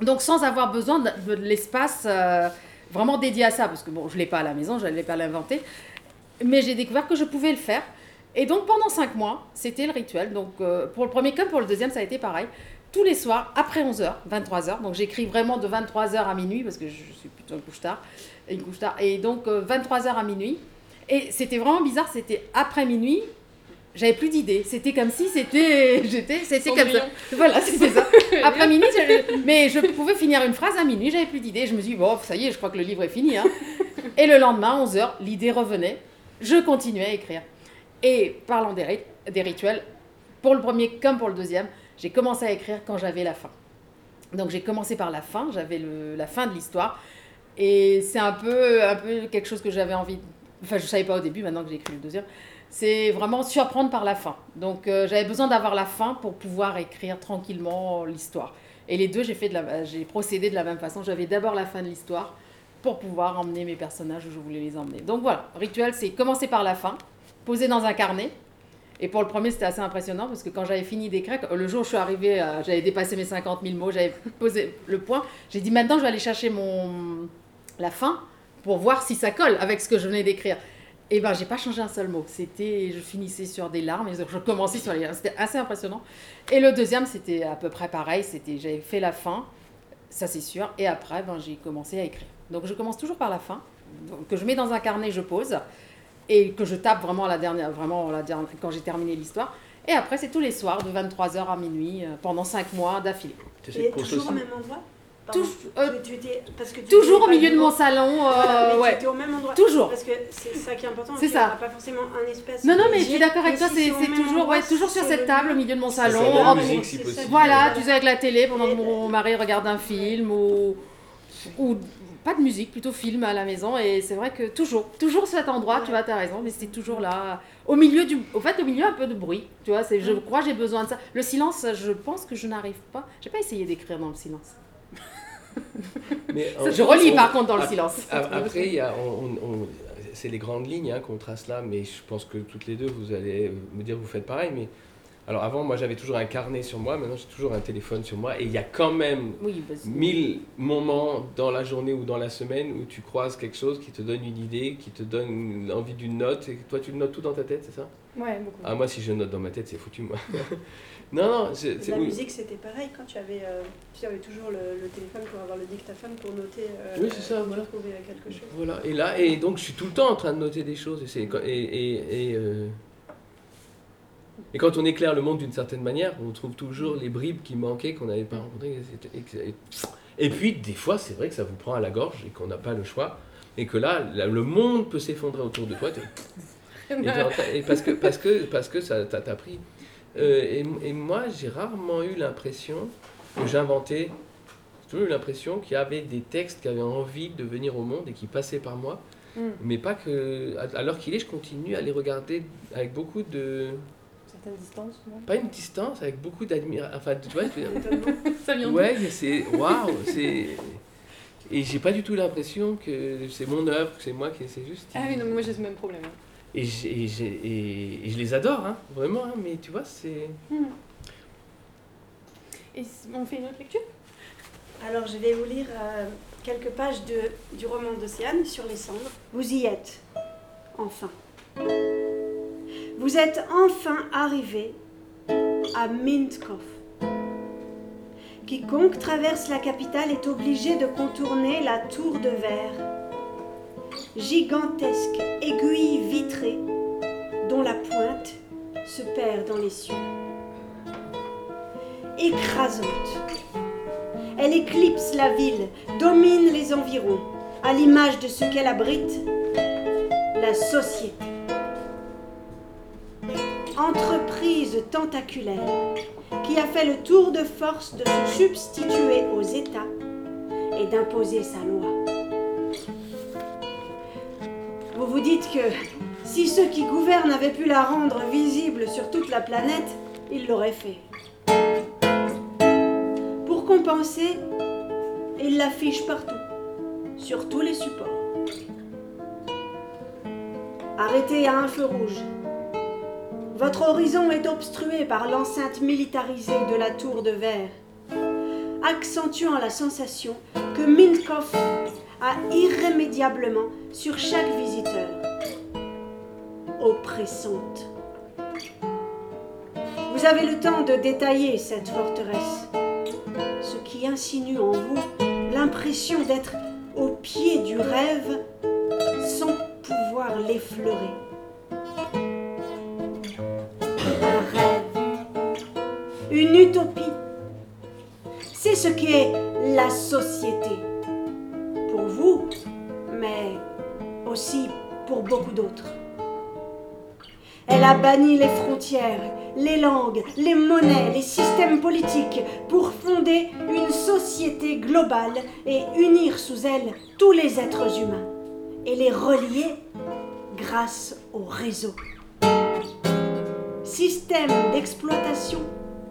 Donc sans avoir besoin de, l'espace euh, vraiment dédié à ça, parce que bon, je ne l'ai pas à la maison, je ne l'ai pas l'inventer. Mais j'ai découvert que je pouvais le faire. Et donc pendant cinq mois, c'était le rituel. Donc euh, pour le premier comme pour le deuxième, ça a été pareil. Tous les soirs, après 11h, 23h. Donc j'écris vraiment de 23h à minuit, parce que je, suis plutôt une couche tard. Une couche tard. Et donc 23h euh, à minuit. Et c'était vraiment bizarre, c'était après minuit, j'avais plus d'idées. C'était comme si c'était. J'étais. C'était comme ça. Voilà, c'était ça. Après minuit, mais je pouvais finir une phrase à minuit, j'avais plus d'idées. Je me suis dit, bon, ça y est, je crois que le livre est fini. Hein. Et le lendemain, 11h, l'idée revenait je continuais à écrire. Et parlant des, rituels, pour le premier comme pour le deuxième, j'ai commencé à écrire quand j'avais la fin. Donc j'ai commencé par la fin, j'avais la fin de l'histoire. Et c'est un peu, quelque chose que j'avais envie. Enfin, je ne savais pas au début, maintenant que j'ai écrit le deuxième. C'est vraiment surprendre par la fin. Donc euh, j'avais besoin d'avoir la fin pour pouvoir écrire tranquillement l'histoire. Et les deux, j'ai procédé de la même façon. J'avais d'abord la fin de l'histoire pour pouvoir emmener mes personnages où je voulais les emmener. Donc voilà, rituel, c'est commencer par la fin, poser dans un carnet. Et pour le premier, c'était assez impressionnant parce que quand j'avais fini d'écrire, le jour où je suis arrivée, j'avais dépassé mes 50 000 mots, j'avais posé le point. J'ai dit maintenant, je vais aller chercher la fin pour voir si ça colle avec ce que je venais d'écrire. Et ben, j'ai pas changé un seul mot. C'était, je finissais sur des larmes et je commençais sur les larmes. C'était assez impressionnant. Et le deuxième, c'était à peu près pareil. C'était, j'avais fait la fin, ça c'est sûr. Et après, ben, j'ai commencé à écrire. Donc je commence toujours par la fin, que je mets dans un carnet, je pose, et que je tape vraiment, la dernière, vraiment la dernière, quand j'ai terminé l'histoire. Et après, c'est tous les soirs, de 23h à minuit, euh, pendant 5 mois d'affilée. Et toujours au même endroit? Euh, toujours au milieu de mon salon. Euh, ouais. Tu au même endroit. Toujours. Parce que c'est ça qui est important. C'est ça. pas forcément un espace. Non, non, mais je suis d'accord avec toi. C'est toujours, ouais, toujours sur cette table au milieu de mon salon. Voilà, tu sais, avec la télé pendant que mon mari regarde un film ou, ou pas de musique, plutôt film à la maison. Et c'est vrai que toujours, toujours cet endroit, tu vois, tu as raison, mais c'est toujours là, au milieu du. Au fait, au milieu, un peu de bruit. Tu vois, je mm. crois j'ai besoin de ça. Le silence, je pense que je n'arrive pas. J'ai pas essayé d'écrire dans le silence. mais, je relis par contre dans le silence. Après, y a, c'est les grandes lignes hein, qu'on trace là, mais je pense que toutes les deux, vous allez me dire vous faites pareil, mais alors avant, moi j'avais toujours un carnet sur moi, maintenant j'ai toujours un téléphone sur moi. Et il y a quand même mille moments dans la journée ou dans la semaine où tu croises quelque chose qui te donne une idée, qui te donne envie d'une note. Et toi tu le notes tout dans ta tête, c'est ça? Ouais, beaucoup. Ah moi si je note dans ma tête c'est foutu moi. non, non, c'est... La musique c'était pareil. Quand tu avais, euh, tu avais toujours le, téléphone pour avoir le dictaphone pour noter, euh, oui, c'est ça, voilà. trouver quelque chose. Voilà, et là, et donc je suis tout le temps en train de noter des choses. Et, et, et, et euh, et quand on éclaire le monde d'une certaine manière, on trouve toujours les bribes qui manquaient, qu'on n'avait pas rencontrées. Et puis, des fois, c'est vrai que ça vous prend à la gorge et qu'on n'a pas le choix. Et que là, le monde peut s'effondrer autour de toi. Et, parce que, parce que, parce que ça t'a pris. Euh, et, moi, j'ai rarement eu l'impression que j'inventais. J'ai toujours eu l'impression qu'il y avait des textes qui avaient envie de venir au monde et qui passaient par moi. Mm. Mais pas que. L'heure qu'il est, je continue à les regarder avec beaucoup de certaine distance, non? Pas une distance, avec beaucoup d'admiration. Enfin, tu vois, je veux dire, Ça vient Ouais, c'est waouh, c'est et j'ai pas du tout l'impression que c'est mon œuvre, que c'est moi qui c'est juste. Ah oui, non, mais moi j'ai ce même problème. hein. Et, j'ai- et j'ai- et- et je les adore, hein, vraiment. hein, mais tu vois, c'est Hmm. Et on fait une autre lecture? Alors je vais vous lire euh, quelques pages de, du roman d'Océane sur les cendres. Vous y êtes, enfin. Vous êtes enfin arrivé à Mintkov. Quiconque traverse la capitale est obligé de contourner la tour de verre. Gigantesque aiguille vitrée dont la pointe se perd dans les cieux. Écrasante. Elle éclipse la ville, domine les environs, à l'image de ce qu'elle abrite, la société. Entreprise tentaculaire qui a fait le tour de force de se substituer aux États et d'imposer sa loi. Vous vous dites que si ceux qui gouvernent avaient pu la rendre visible sur toute la planète, ils l'auraient fait. Pour compenser, ils l'affichent partout, sur tous les supports. Arrêté à un feu rouge. Votre horizon est obstrué par l'enceinte militarisée de la tour de verre, accentuant la sensation que Minkoff a irrémédiablement sur chaque visiteur. Oppressante. Vous avez le temps de détailler cette forteresse, ce qui insinue en vous l'impression d'être au pied du rêve sans pouvoir l'effleurer. C'est ce qu'est la société. Pour vous, mais aussi pour beaucoup d'autres. Elle a banni les frontières, les langues, les monnaies, les systèmes politiques pour fonder une société globale et unir sous elle tous les êtres humains et les relier grâce au réseau. Système d'exploitation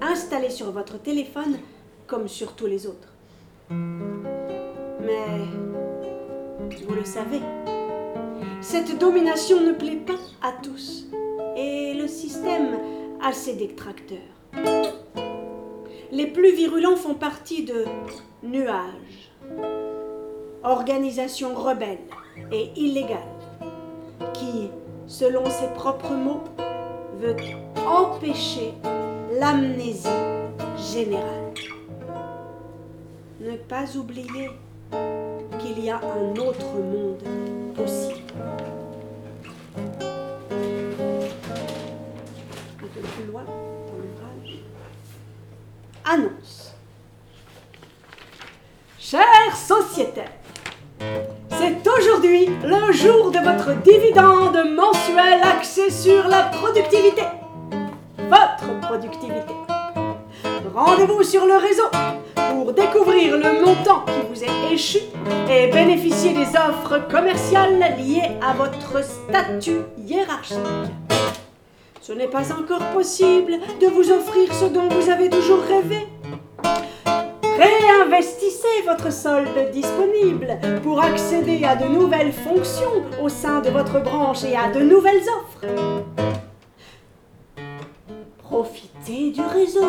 installé sur votre téléphone comme sur tous les autres. Mais vous le savez, cette domination ne plaît pas à tous et le système a ses détracteurs. Les plus virulents font partie de Nuages, organisation rebelle et illégale, qui, selon ses propres mots, empêcher l'amnésie générale. Ne pas oublier qu'il y a un autre monde possible. Un peu plus loin dans l'ouvrage. Annonce. Chers sociétaires, aujourd'hui le jour de votre dividende mensuel axé sur la productivité. Votre productivité. Rendez-vous sur le réseau pour découvrir le montant qui vous est échu et bénéficier des offres commerciales liées à votre statut hiérarchique. Ce n'est pas encore possible de vous offrir ce dont vous avez toujours rêvé. Réinvestissez votre solde disponible pour accéder à de nouvelles fonctions au sein de votre branche et à de nouvelles offres. Profitez du réseau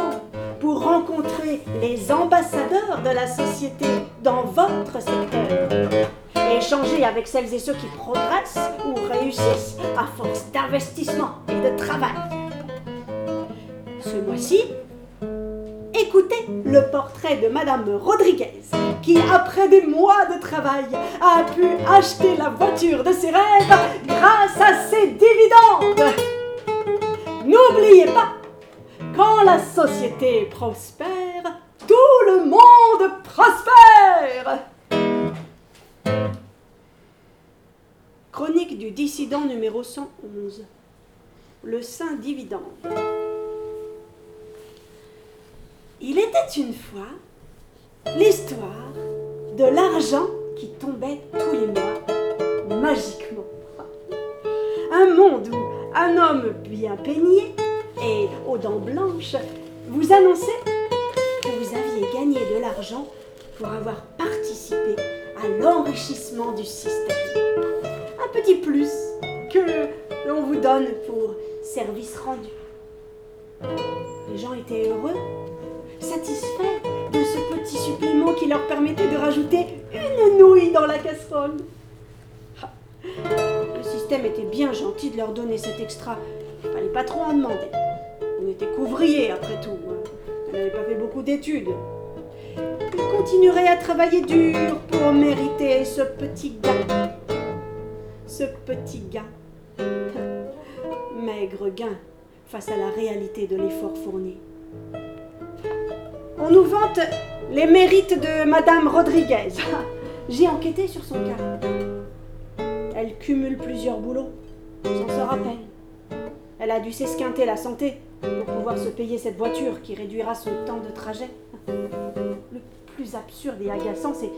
pour rencontrer les ambassadeurs de la société dans votre secteur. Et échanger avec celles et ceux qui progressent ou réussissent à force d'investissement et de travail. Ce mois-ci, écoutez le portrait de Madame Rodriguez, qui, après des mois de travail, a pu acheter la voiture de ses rêves grâce à ses dividendes. N'oubliez pas, quand la société prospère, tout le monde prospère. Chronique du dissident numéro 111. Le saint dividende. Il était une fois l'histoire de l'argent qui tombait tous les mois, magiquement. Un monde où un homme bien peigné et aux dents blanches vous annonçait que vous aviez gagné de l'argent pour avoir participé à l'enrichissement du système. Un petit plus que l'on vous donne pour service rendu. Les gens étaient heureux, satisfaits de ce petit supplément qui leur permettait de rajouter une nouille dans la casserole. Ah, Le système était bien gentil de leur donner cet extra. Il fallait pas trop en demander. On était couvriers après tout. hein. On n'avait pas fait beaucoup d'études. Ils continueraient à travailler dur pour mériter ce petit gain. Ce petit gain. Maigre gain face à la réalité de l'effort fourni. On nous vante les mérites de Madame Rodriguez. J'ai enquêté sur son cas. Elle cumule plusieurs boulots, sans se rappelle. Elle a dû s'esquinter la santé pour pouvoir se payer cette voiture qui réduira son temps de trajet. Le plus absurde et agaçant, c'est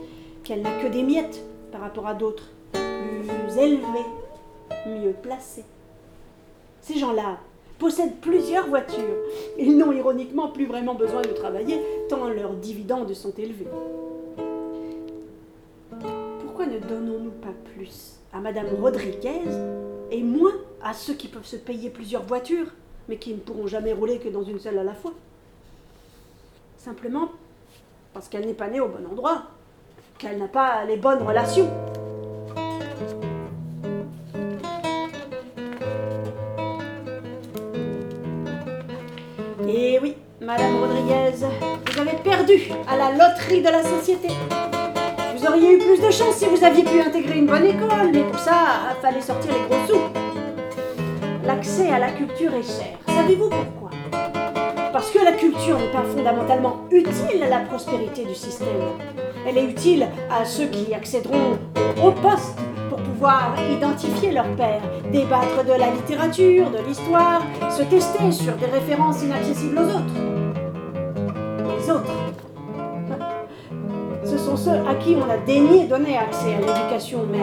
qu'elle n'a que des miettes par rapport à d'autres, plus élevés, mieux placés. Ces gens-là possèdent plusieurs voitures. Ils n'ont ironiquement plus vraiment besoin de travailler, tant leurs dividendes sont élevés. Pourquoi ne donnons-nous pas plus à Madame Rodriguez et moins à ceux qui peuvent se payer plusieurs voitures, mais qui ne pourront jamais rouler que dans une seule à la fois? Simplement parce qu'elle n'est pas née au bon endroit, qu'elle n'a pas les bonnes relations. Madame Rodriguez, vous avez perdu à la loterie de la société. Vous auriez eu plus de chance si vous aviez pu intégrer une bonne école, mais pour ça, il fallait sortir les gros sous. L'accès à la culture est cher. Savez-vous pourquoi? Parce que la culture n'est pas fondamentalement utile à la prospérité du système. Elle est utile à ceux qui accéderont au poste pour pouvoir identifier leur père, débattre de la littérature, de l'histoire, se tester sur des références inaccessibles aux autres. Ce sont ceux à qui on a daigné donner accès à l'éducation, mais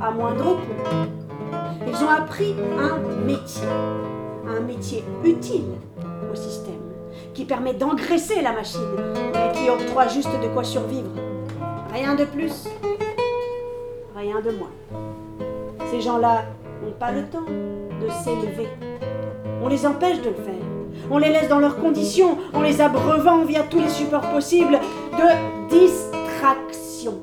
à moindre coût. Ils ont appris un métier, un métier utile au système, qui permet d'engraisser la machine, mais qui octroie juste de quoi survivre. Rien de plus, rien de moins. Ces gens-là n'ont pas le temps de s'élever. On les empêche de le faire. On les laisse dans leurs conditions, on les abreuvant via tous les supports possibles de distraction.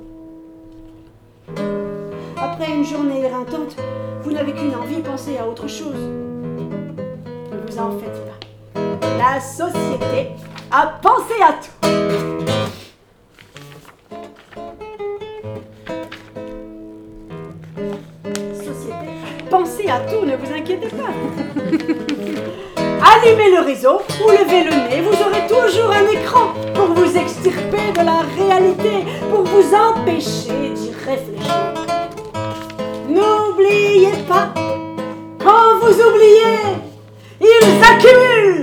Après une journée éreintante, vous n'avez qu'une envie, pensez à autre chose. Ne vous en faites pas. La société a pensé à tout. Société, pensez à tout, ne vous inquiétez pas. Allumez le réseau ou levez le nez, vous aurez toujours un écran pour vous extirper de la réalité, pour vous empêcher d'y réfléchir. N'oubliez pas, quand vous oubliez, ils accumulent.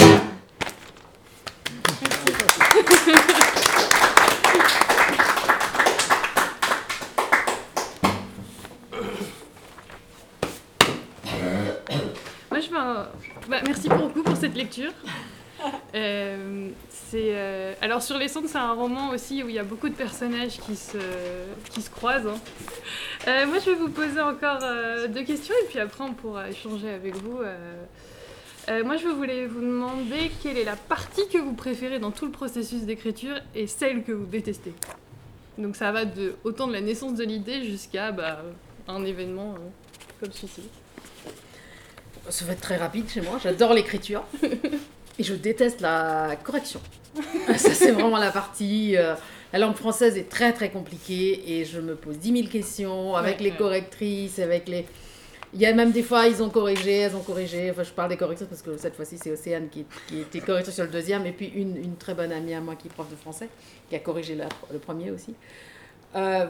Moi, je fais un- bah, merci beaucoup pour cette Euh, c'est euh, alors sur les sondes, c'est un roman aussi où il y a beaucoup de personnages qui se qui se croisent. hein. Euh, moi, je vais vous poser encore deux questions et puis après on pourra échanger avec vous. moi, je voulais vous demander quelle est la partie que vous préférez dans tout le processus d'écriture et celle que vous détestez. Donc ça va de autant de la naissance de l'idée jusqu'à bah, un événement comme celui-ci. Ça va être très rapide chez moi. J'adore l'écriture. Et je déteste la correction. Ça, c'est vraiment la partie. euh, la langue française est très très compliquée et je me pose 10 000 questions avec Ouais, les ouais. correctrices, avec les. Il y a même des fois, ils ont corrigé, elles ont corrigé. Enfin, je parle des correctrices parce que cette fois-ci, c'est Océane qui, qui était correctrice sur le deuxième. Et puis une, une très bonne amie à moi qui est prof de français, qui a corrigé la- le premier aussi. Euh,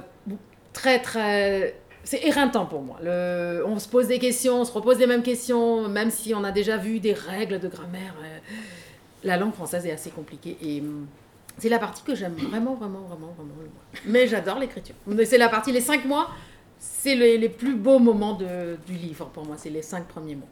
très très c'est éreintant pour moi. Le- on se pose des questions, on se repose les mêmes questions, même si on a déjà vu des règles de grammaire. euh, la langue française est assez compliquée et hum, c'est la partie que j'aime vraiment, vraiment, vraiment, vraiment le moins. Mais j'adore l'écriture. C'est la partie, les cinq mois, c'est les, les plus beaux moments de- du livre pour moi. C'est les cinq premiers mois.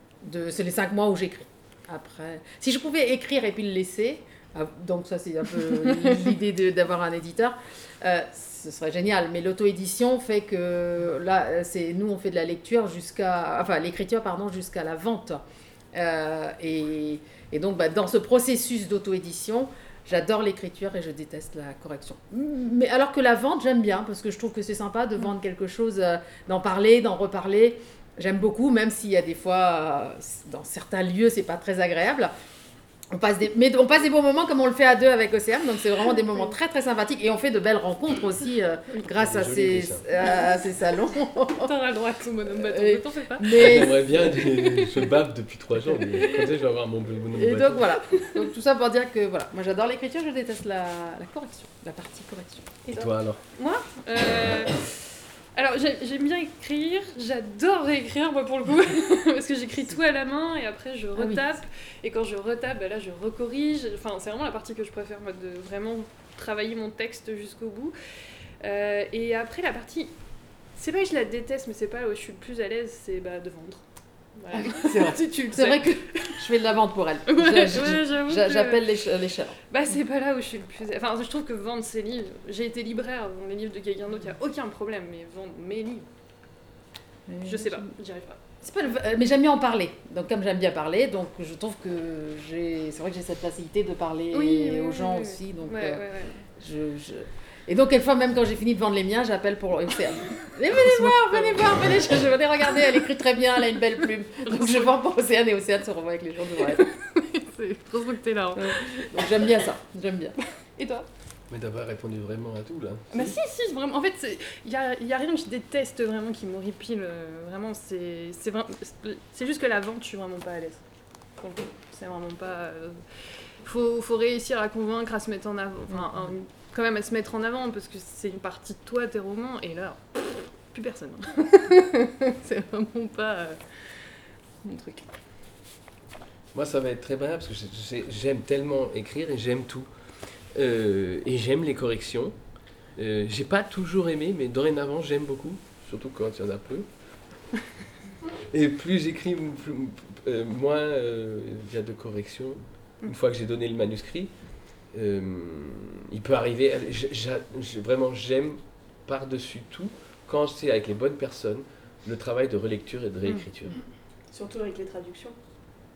C'est les cinq mois où j'écris. après. Si je pouvais écrire et puis le laisser, ah, donc ça c'est un peu l'idée d'avoir un éditeur, euh, ce serait génial. Mais l'auto-édition fait que là, c'est nous on fait de la lecture jusqu'à, enfin l'écriture pardon jusqu'à la vente. Euh, et, et donc bah, dans ce processus d'auto-édition, j'adore l'écriture et je déteste la correction. Mais alors que la vente j'aime bien parce que je trouve que c'est sympa de vendre quelque chose, euh, d'en parler, d'en reparler. J'aime beaucoup, même s'il y a des fois, euh, dans certains lieux, c'est pas très agréable. On passe des, mais on passe des bons moments comme on le fait à deux avec Océane, donc c'est vraiment des moments très très sympathiques et on fait de belles rencontres aussi euh, grâce à ces, dessin. à ces salons. T'auras le droit à bâton, Euh, ne t'en fais pas. Mais, J'aimerais bien, je bave depuis trois jours, mais comme ça je vais avoir mon bonhomme et donc voilà, donc tout ça pour dire que voilà, moi j'adore l'écriture, je déteste la, la correction, la partie correction. Et toi alors? Moi? Euh, Alors, j'ai- j'aime bien écrire, j'adore réécrire, moi, pour le coup, parce que j'écris tout à la main et après je Ah oui. retape. Et quand je retape, bah là, je recorrige. Enfin, c'est vraiment la partie que je préfère, moi, de vraiment travailler mon texte jusqu'au bout. Euh, et après, la partie. C'est pas que je la déteste, mais c'est pas là où je suis le plus à l'aise, c'est bah, de vendre. C'est vrai. Si tu le C'est sais. vrai que je fais de la vente pour elle. Ouais, ouais, J'appelle les, ch- les chalands. Bah, c'est pas là où je suis le plus. Enfin, je trouve que vendre ses livres. J'ai été libraire dans les livres de quelqu'un d'autre, y a aucun problème, mais vendre mes livres, je sais pas, j'y arrive pas. C'est pas le- euh, mais j'aime bien en parler. Donc comme j'aime bien parler, donc je trouve que j'ai, c'est vrai que j'ai cette facilité de parler Oui, aux oui, gens oui. aussi. Donc Ouais, euh, ouais, ouais. je, je- et donc quelquefois même quand j'ai fini de vendre les miens, j'appelle pour Océane. Et venez voir, venez voir, venez. Je, je venez regarder, elle écrit très bien, elle a une belle plume. Donc je vends pour Océane et Océane se revoit avec les gens devant elle. C'est trop que t'es là. hein. Donc j'aime bien ça, j'aime bien. Et toi? Mais d'avoir répondu vraiment à tout là. Bah si, si, vraiment. En fait, il y a, y a rien que je déteste vraiment qui m'horripile. euh, Vraiment, c'est c'est juste que la vente, je suis vraiment pas à l'aise. C'est vraiment pas... euh, faut, faut réussir à convaincre, à se mettre en avant. Enfin, un- quand même à se mettre en avant, parce que c'est une partie de toi, tes romans, et là, plus personne. c'est vraiment pas euh, mon truc. Moi, ça va être très variable parce que j'aime tellement écrire et j'aime tout. Euh, et j'aime les corrections. Euh, J'ai pas toujours aimé, mais dorénavant, j'aime beaucoup, surtout quand il y en a peu. Et plus j'écris, euh, moins euh, il y a de corrections. Une fois que j'ai donné le manuscrit, euh, il peut arriver. j'- j'a- j'- vraiment, j'aime par-dessus tout, quand c'est avec les bonnes personnes, le travail de relecture et de réécriture. Surtout avec les traductions,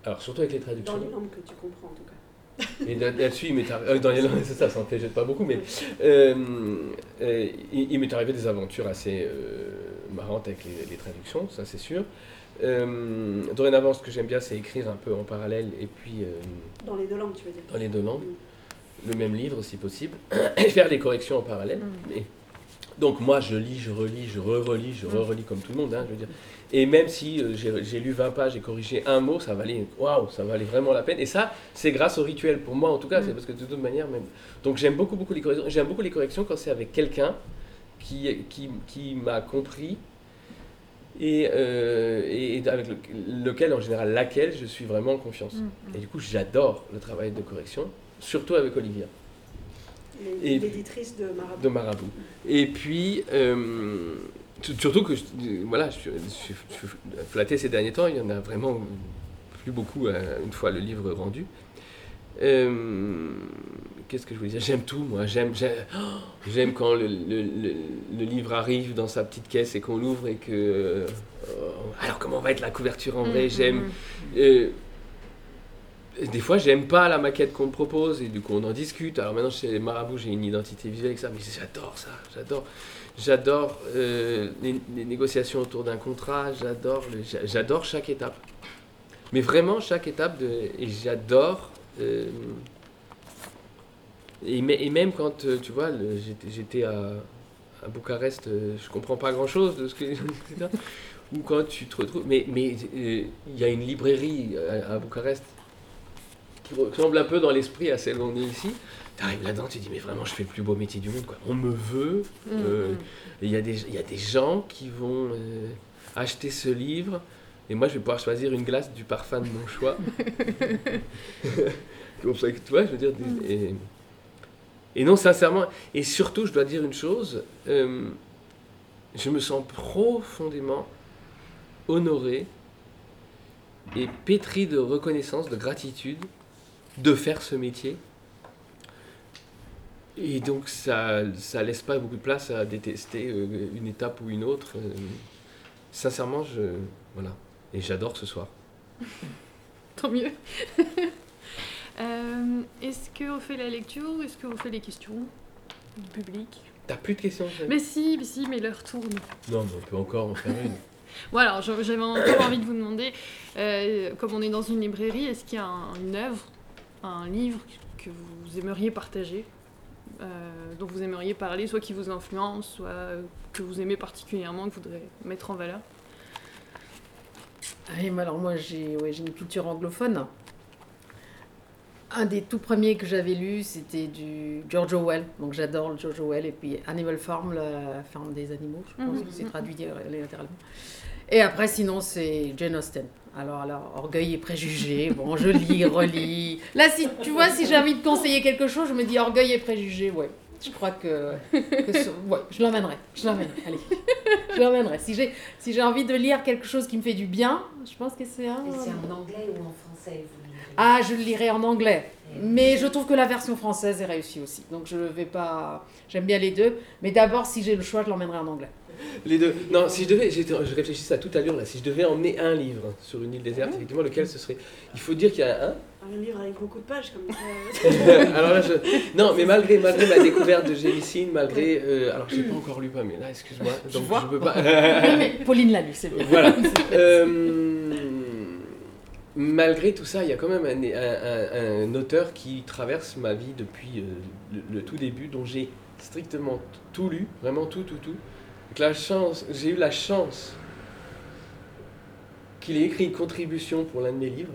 Alors, surtout avec les dans traductions. les langues que tu comprends en tout cas. Et là- là-dessus, il m'est arri- euh, dans les langues, c'est ça, ça en fait jette pas beaucoup, mais euh, euh, il, il m'est arrivé des aventures assez marrantes avec les, les traductions, ça c'est sûr. Dorénavant, ce que j'aime bien, c'est écrire un peu en parallèle et puis Dans les deux langues, tu veux dire. dans les deux langues, le même livre si possible, et faire des corrections en parallèle. Mais- donc moi, je lis, je relis, je re-relis, je re-relis comme tout le monde, hein, je veux dire. Et même si euh, j'ai lu 20 pages et corrigé un mot, ça valait, waouh, ça valait vraiment la peine. Et ça, c'est grâce au rituel. Pour moi, en tout cas, c'est parce que de toute manière, même. Donc j'aime beaucoup, beaucoup les corrections. J'aime beaucoup les corrections quand c'est avec quelqu'un qui, qui, qui m'a compris et, euh, et avec le- lequel, en général, laquelle je suis vraiment en confiance. Et du coup, j'adore le travail de correction, surtout avec Olivia L'éditrice de Marabout. de Marabout. Et puis, euh, surtout que je, voilà, je, suis- je suis je suis flatté ces derniers temps, il y en a vraiment plus beaucoup euh, une fois le livre rendu. Euh, Qu'est-ce que je voulais dire? J'aime tout, moi. J'aime, j'aime, oh, j'aime quand le, le- le- le livre arrive dans sa petite caisse et qu'on l'ouvre et que. euh, alors, comment va être la couverture en vrai? Mm, J'aime. mm, mm. Euh, des fois, j'aime pas la maquette qu'on me propose et du coup, on en discute. Alors maintenant, chez Marabout, j'ai une identité visuelle ça, mais j'adore ça. J'adore, j'adore euh, les, les négociations autour d'un contrat. J'adore, j'adore chaque étape. Mais vraiment, chaque étape de, et j'adore. euh, et, mê- et même quand, euh, tu vois, j'étais, à, Bucarest, je comprends pas grand chose de ce que. etc. Ou quand tu te retrouves. Mais mais il y a une librairie à Bucarest qui ressemble un peu dans l'esprit à celle où on est ici. Tu arrives là-dedans, tu dis, mais vraiment, je fais le plus beau métier du monde. Quoi. On me veut. Mm, euh, mm. et Il y, a des- il y a des gens qui vont euh, acheter ce livre. Et moi, je vais pouvoir choisir une glace du parfum de mon choix. Comme ça, tu vois, je veux dire. des- et, et non, sincèrement, et surtout, je dois dire une chose, euh, je me sens profondément honoré est pétri de reconnaissance, de gratitude de faire ce métier. Et donc ça ça laisse pas beaucoup de place à détester euh, une étape ou une autre. Euh, sincèrement, je voilà. Et j'adore ce soir. Tant mieux. Euh, est-ce qu'on fait la lecture ou est-ce qu'on fait les questions du public? T'as plus de questions Mais si, mais si, mais l'heure tourne. Non, mais on peut encore en faire une. Bon alors, j'avais encore envie de vous demander, comme on est dans une librairie, est-ce qu'il y a une œuvre, un livre que vous aimeriez partager euh, dont vous aimeriez parler, soit qui vous influence, soit que vous aimez particulièrement, que vous voudrez mettre en valeur alors moi j'ai une culture anglophone. Un des tout premiers que j'avais lu, c'était du George Orwell. Donc j'adore le George Orwell. Et puis Animal Farm, la ferme des animaux, je pense mhm. que c'est traduit littéralement. Et après, sinon, c'est Jane Austen. Alors, alors, orgueil et préjugés. Bon, je lis, relis. Là, si tu vois, si j'ai envie de conseiller quelque chose, je me dis orgueil et préjugés, ouais. Je crois que, ouais, je l'emmènerai. Je l'emmènerai. Allez, je l'emmènerai. Si j'ai si j'ai envie de lire quelque chose qui me fait du bien, je pense que c'est un. C'est en anglais ou en français vous Ah, je le lirai en anglais. Mais je trouve que la version française est réussie aussi. Donc je vais pas. J'aime bien les deux. Mais d'abord, si j'ai le choix, je l'emmènerai en anglais. Les deux. Non, si je devais, je réfléchissais à tout à l'heure là, si je devais emmener un livre sur une île déserte, effectivement, lequel ce serait? Il faut dire qu'il y a un. Un livre avec beaucoup de pages comme ça. alors là, je... Non, mais malgré, malgré ma découverte de Gélicine, malgré. Euh, alors, j'ai pas encore lu Pamela, excuse-moi. Donc, je peux pas. mais Pauline l'a lu, c'est bien. Voilà. Euh, malgré tout ça, il y a quand même un, un, auteur qui traverse ma vie depuis euh, le, tout début, dont j'ai strictement tout lu, vraiment tout, tout, tout la chance, j'ai eu la chance qu'il ait écrit une contribution pour l'un de mes livres.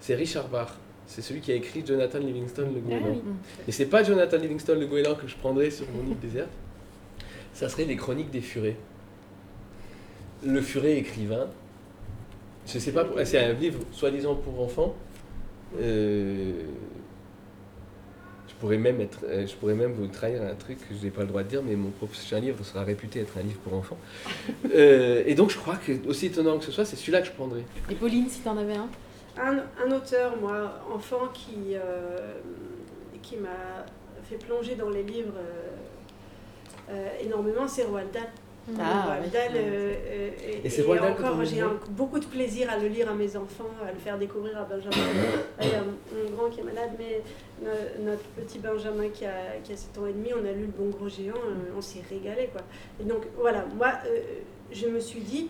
C'est Richard Bach. C'est celui qui a écrit Jonathan Livingstone le Goéland. Ah Et c'est pas Jonathan Livingstone le Goéland que je prendrais sur mon île déserte. Ça serait les Chroniques des Furets. Le Furet écrivain. Je sais pas, c'est un livre soi-disant pour enfants. Euh, pourrais même être, euh, je pourrais même vous trahir un truc que je n'ai pas le droit de dire, mais mon prochain livre sera réputé être un livre pour enfants. Euh, et donc je crois que, aussi étonnant que ce soit, c'est celui-là que je prendrais. Et Pauline, si tu en avais un? Un, auteur, moi, enfant, qui, euh, qui m'a fait plonger dans les livres énormément, c'est Roald Dahl. Ah, Dahl, et, c'est encore, j'ai beaucoup de plaisir à le lire à mes enfants, à le faire découvrir à Benjamin. Il y a mon grand qui est malade, mais notre petit Benjamin qui a, qui a 7 ans et demi, on a lu Le Bon Gros Géant, euh, on s'est régalé. Quoi. Et donc voilà, moi euh, je me suis dit,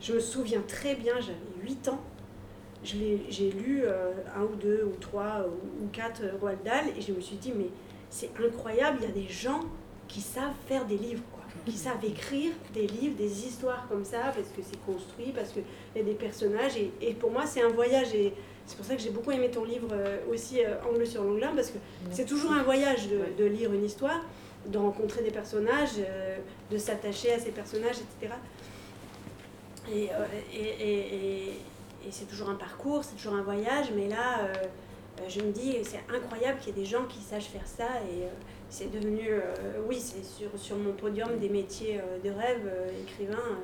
je me souviens très bien, j'avais 8 ans, j'ai lu euh, un ou deux ou trois ou, quatre Roald Dahl et je me suis dit, mais c'est incroyable, il y a des gens qui savent faire des livres, qui savent écrire des livres, des histoires comme ça, parce que c'est construit, parce qu'il y a des personnages. Et, et pour moi, c'est un voyage. Et, c'est pour ça que j'ai beaucoup aimé ton livre euh, aussi, euh, Angle sur l'angle, parce que c'est toujours un voyage de, lire une histoire, de rencontrer des personnages, euh, de s'attacher à ces personnages, etc. Et, et, c'est toujours un parcours, c'est toujours un voyage, mais là, je me dis, c'est incroyable qu'il y ait des gens qui sachent faire ça, et c'est devenu, oui, c'est sur, sur mon podium des métiers de rêve, écrivain.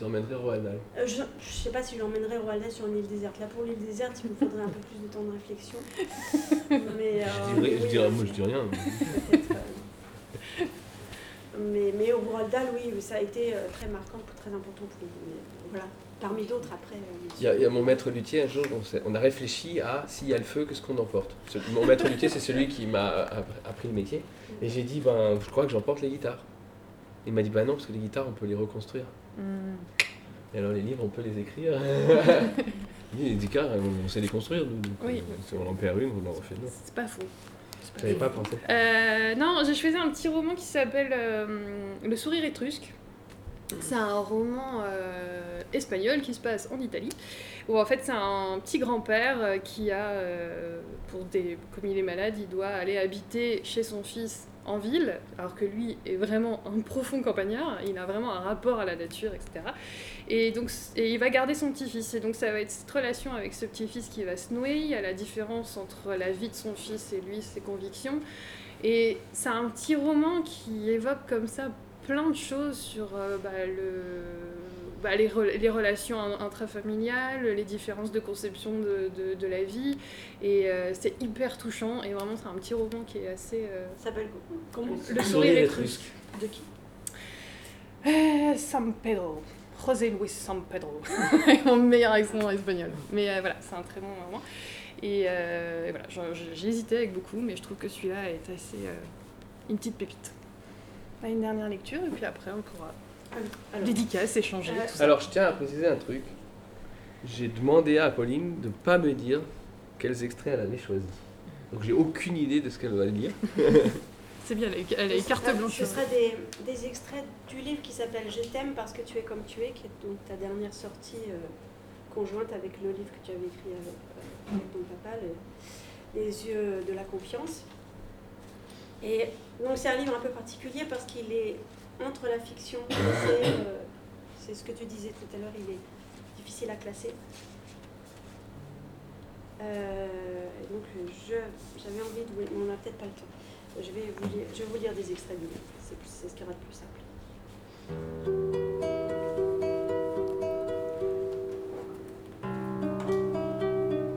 Tu emmènerais Roald euh, Je ne sais pas si j'emmènerais Roald sur une île déserte. Là, pour l'île déserte, il me faudrait un peu plus de temps de réflexion. mais, euh, je, dirais, moi, je dis rien. Euh, mais, mais au Roald oui, ça a été très marquant, très important pour nous. Voilà. Parmi d'autres, après. Il y, a, mon maître luthier, un jour, on, a réfléchi à s'il y a le feu, qu'est-ce qu'on emporte. Mon maître luthier, c'est celui qui m'a appris le métier. Et j'ai dit, ben, je crois que j'emporte les guitares. Il m'a dit, ben non, parce que les guitares, on peut les reconstruire. Hmm. Et alors les livres, on peut les écrire. les cas, on sait les construire. Nous. Oui. Si on en perd une, on en refait une C'est pas faux. J'avais pas pensé. Euh, non, j'ai choisi un petit roman qui s'appelle euh, Le sourire étrusque. C'est un roman euh, espagnol qui se passe en Italie, où en fait c'est un petit grand-père qui a, pour des, comme il est malade, il doit aller habiter chez son fils en ville, alors que lui est vraiment un profond campagnard, il a vraiment un rapport à la nature, etc. Et donc et il va garder son petit-fils, et donc ça va être cette relation avec ce petit-fils qui va se nouer, il y a la différence entre la vie de son fils et lui, ses convictions. Et c'est un petit roman qui évoque comme ça plein de choses sur euh, bah, le bah, les, re- les relations in- intrafamiliales, les différences de conception de, de- de la vie. Et euh, c'est hyper touchant. Et vraiment, c'est un petit roman qui est assez. euh, Ça s'appelle comment le sourire étrusque. De qui? Euh, San Pedro. José Luis San Pedro. Mon meilleur accent espagnol. Mais euh, voilà, c'est un très bon roman. Et, euh, et voilà, j'ai hésité avec beaucoup, mais je trouve que celui-là est assez. euh, une petite pépite. Une dernière lecture, et puis après, on pourra Alors, dédicace, échanger, Euh, tout ça. Alors, je tiens à préciser un truc. J'ai demandé à Pauline de ne pas me dire quels extraits elle avait choisis. Donc, j'ai aucune idée de ce qu'elle va lire. C'est bien, elle a- elle a les ce cartes sera- blanches. Ce sera des, des extraits du livre qui s'appelle Je t'aime parce que tu es comme tu es, qui est donc ta dernière sortie euh, conjointe avec le livre que tu avais écrit avec, euh, avec ton papa, le- Les yeux de la confiance. Et donc c'est un livre un peu particulier parce qu'il est entre la fiction c'est, euh, ce que tu disais tout à l'heure, il est difficile à classer. Euh, donc j'avais envie de vous, on n'a peut-être pas le temps. Je vais vous lire, je vais vous lire des extraits du livre, c'est, ce qui aura de plus simple.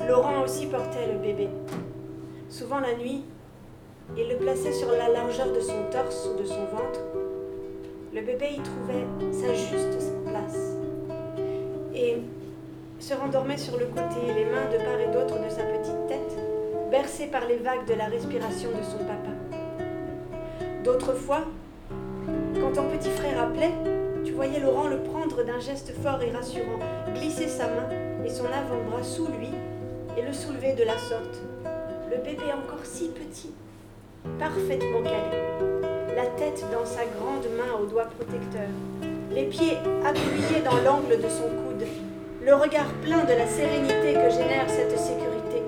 Laurent aussi portait le bébé. Souvent la nuit, il le plaçait sur la largeur de son torse ou de son ventre. Le bébé y trouvait sa juste place et se rendormait sur le côté, les mains de part et d'autre de sa petite tête, bercé par les vagues de la respiration de son papa. D'autres fois, quand ton petit frère appelait, tu voyais Laurent le prendre d'un geste fort et rassurant, glisser sa main et son avant-bras sous lui et le soulever de la sorte. Le bébé encore si petit, parfaitement calé, la tête dans sa grande main aux doigts protecteurs, les pieds appuyés dans l'angle de son coude, le regard plein de la sérénité que génère cette sécurité,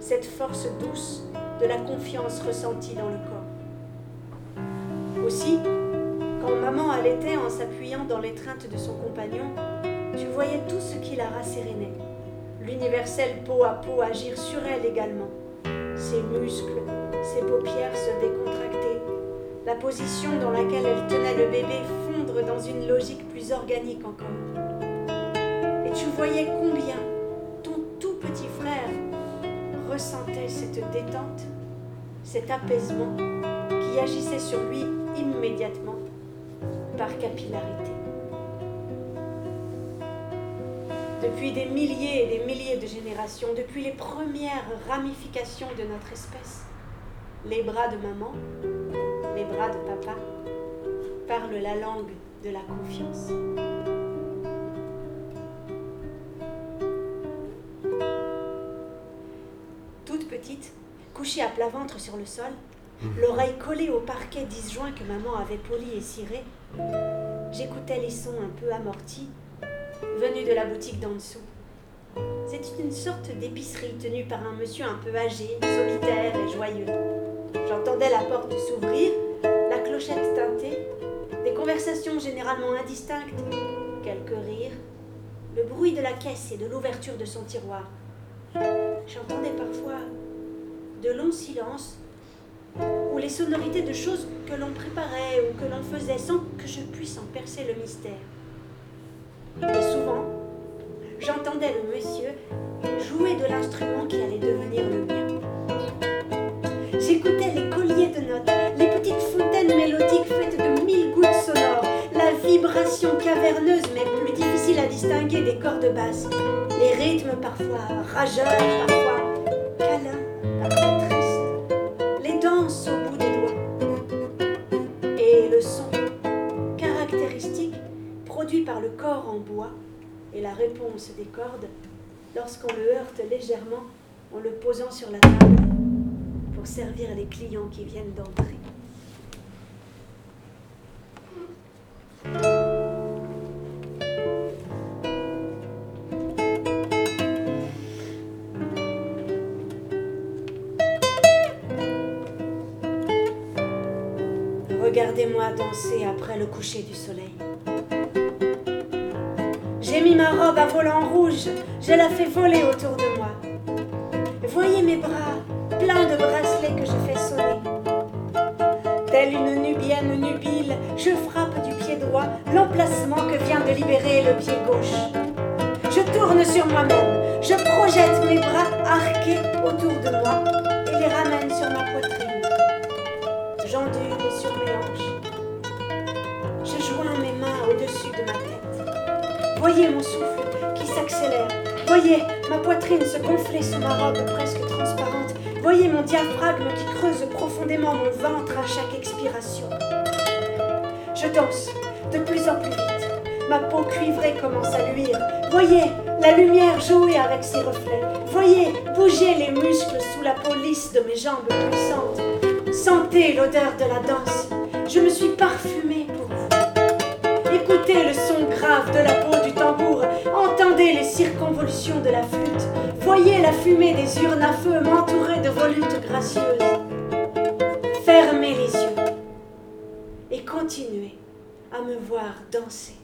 cette force douce de la confiance ressentie dans le corps. Aussi, quand maman allaitait en s'appuyant dans l'étreinte de son compagnon, tu voyais tout ce qui la rassérénait. L'universel peau à peau agir sur elle également. Ses muscles, ses paupières se décontracter, la position dans laquelle elle tenait le bébé fondre dans une logique plus organique encore. Et tu voyais combien ton tout petit frère ressentait cette détente, cet apaisement qui agissait sur lui immédiatement par capillarité. Depuis des milliers et des milliers de générations, depuis les premières ramifications de notre espèce, les bras de maman, les bras de papa parlent la langue de la confiance. Toute petite, couchée à plat ventre sur le sol, l'oreille collée au parquet disjoint que maman avait poli et ciré, j'écoutais les sons un peu amortis venus de la boutique d'en dessous. C'était une sorte d'épicerie tenue par un monsieur un peu âgé, solitaire et joyeux. J'entendais la porte s'ouvrir, la clochette tinter, des conversations généralement indistinctes, quelques rires, le bruit de la caisse et de l'ouverture de son tiroir. J'entendais parfois de longs silences ou les sonorités de choses que l'on préparait ou que l'on faisait sans que je puisse en percer le mystère. Et souvent, j'entendais le monsieur jouer de l'instrument qui allait devenir le mien. J'écoutais les colliers de notes, les petites fontaines mélodiques faites de mille gouttes sonores, la vibration caverneuse mais plus difficile à distinguer des cordes basses, les rythmes parfois rageurs, parfois câlins, parfois tristes, par le corps en bois et la réponse des cordes lorsqu'on le heurte légèrement en le posant sur la table pour servir les clients qui viennent d'entrer. Regardez-moi danser après le coucher du soleil. Ma robe à volant rouge, je la fais voler autour de moi. Voyez mes bras, pleins de bracelets que je fais sonner. Telle une nubienne nubile, je frappe du pied droit l'emplacement que vient de libérer le pied gauche. Je tourne sur moi-même, je projette mes bras arqués autour de moi Voyez mon souffle qui s'accélère. Voyez ma poitrine se gonfler sous ma robe presque transparente. Voyez mon diaphragme qui creuse profondément mon ventre à chaque expiration. Je danse de plus en plus vite. Ma peau cuivrée commence à luire. Voyez la lumière jouer avec ses reflets. Voyez bouger les muscles sous la peau de mes jambes puissantes. Sentez l'odeur de la danse. Je me suis parfumée pour vous. Écoutez le son grave de la peau Entendez les circonvolutions de la flûte. Voyez la fumée des urnes à feu m'entourer de volutes gracieuses. Fermez les yeux et continuez à me voir danser.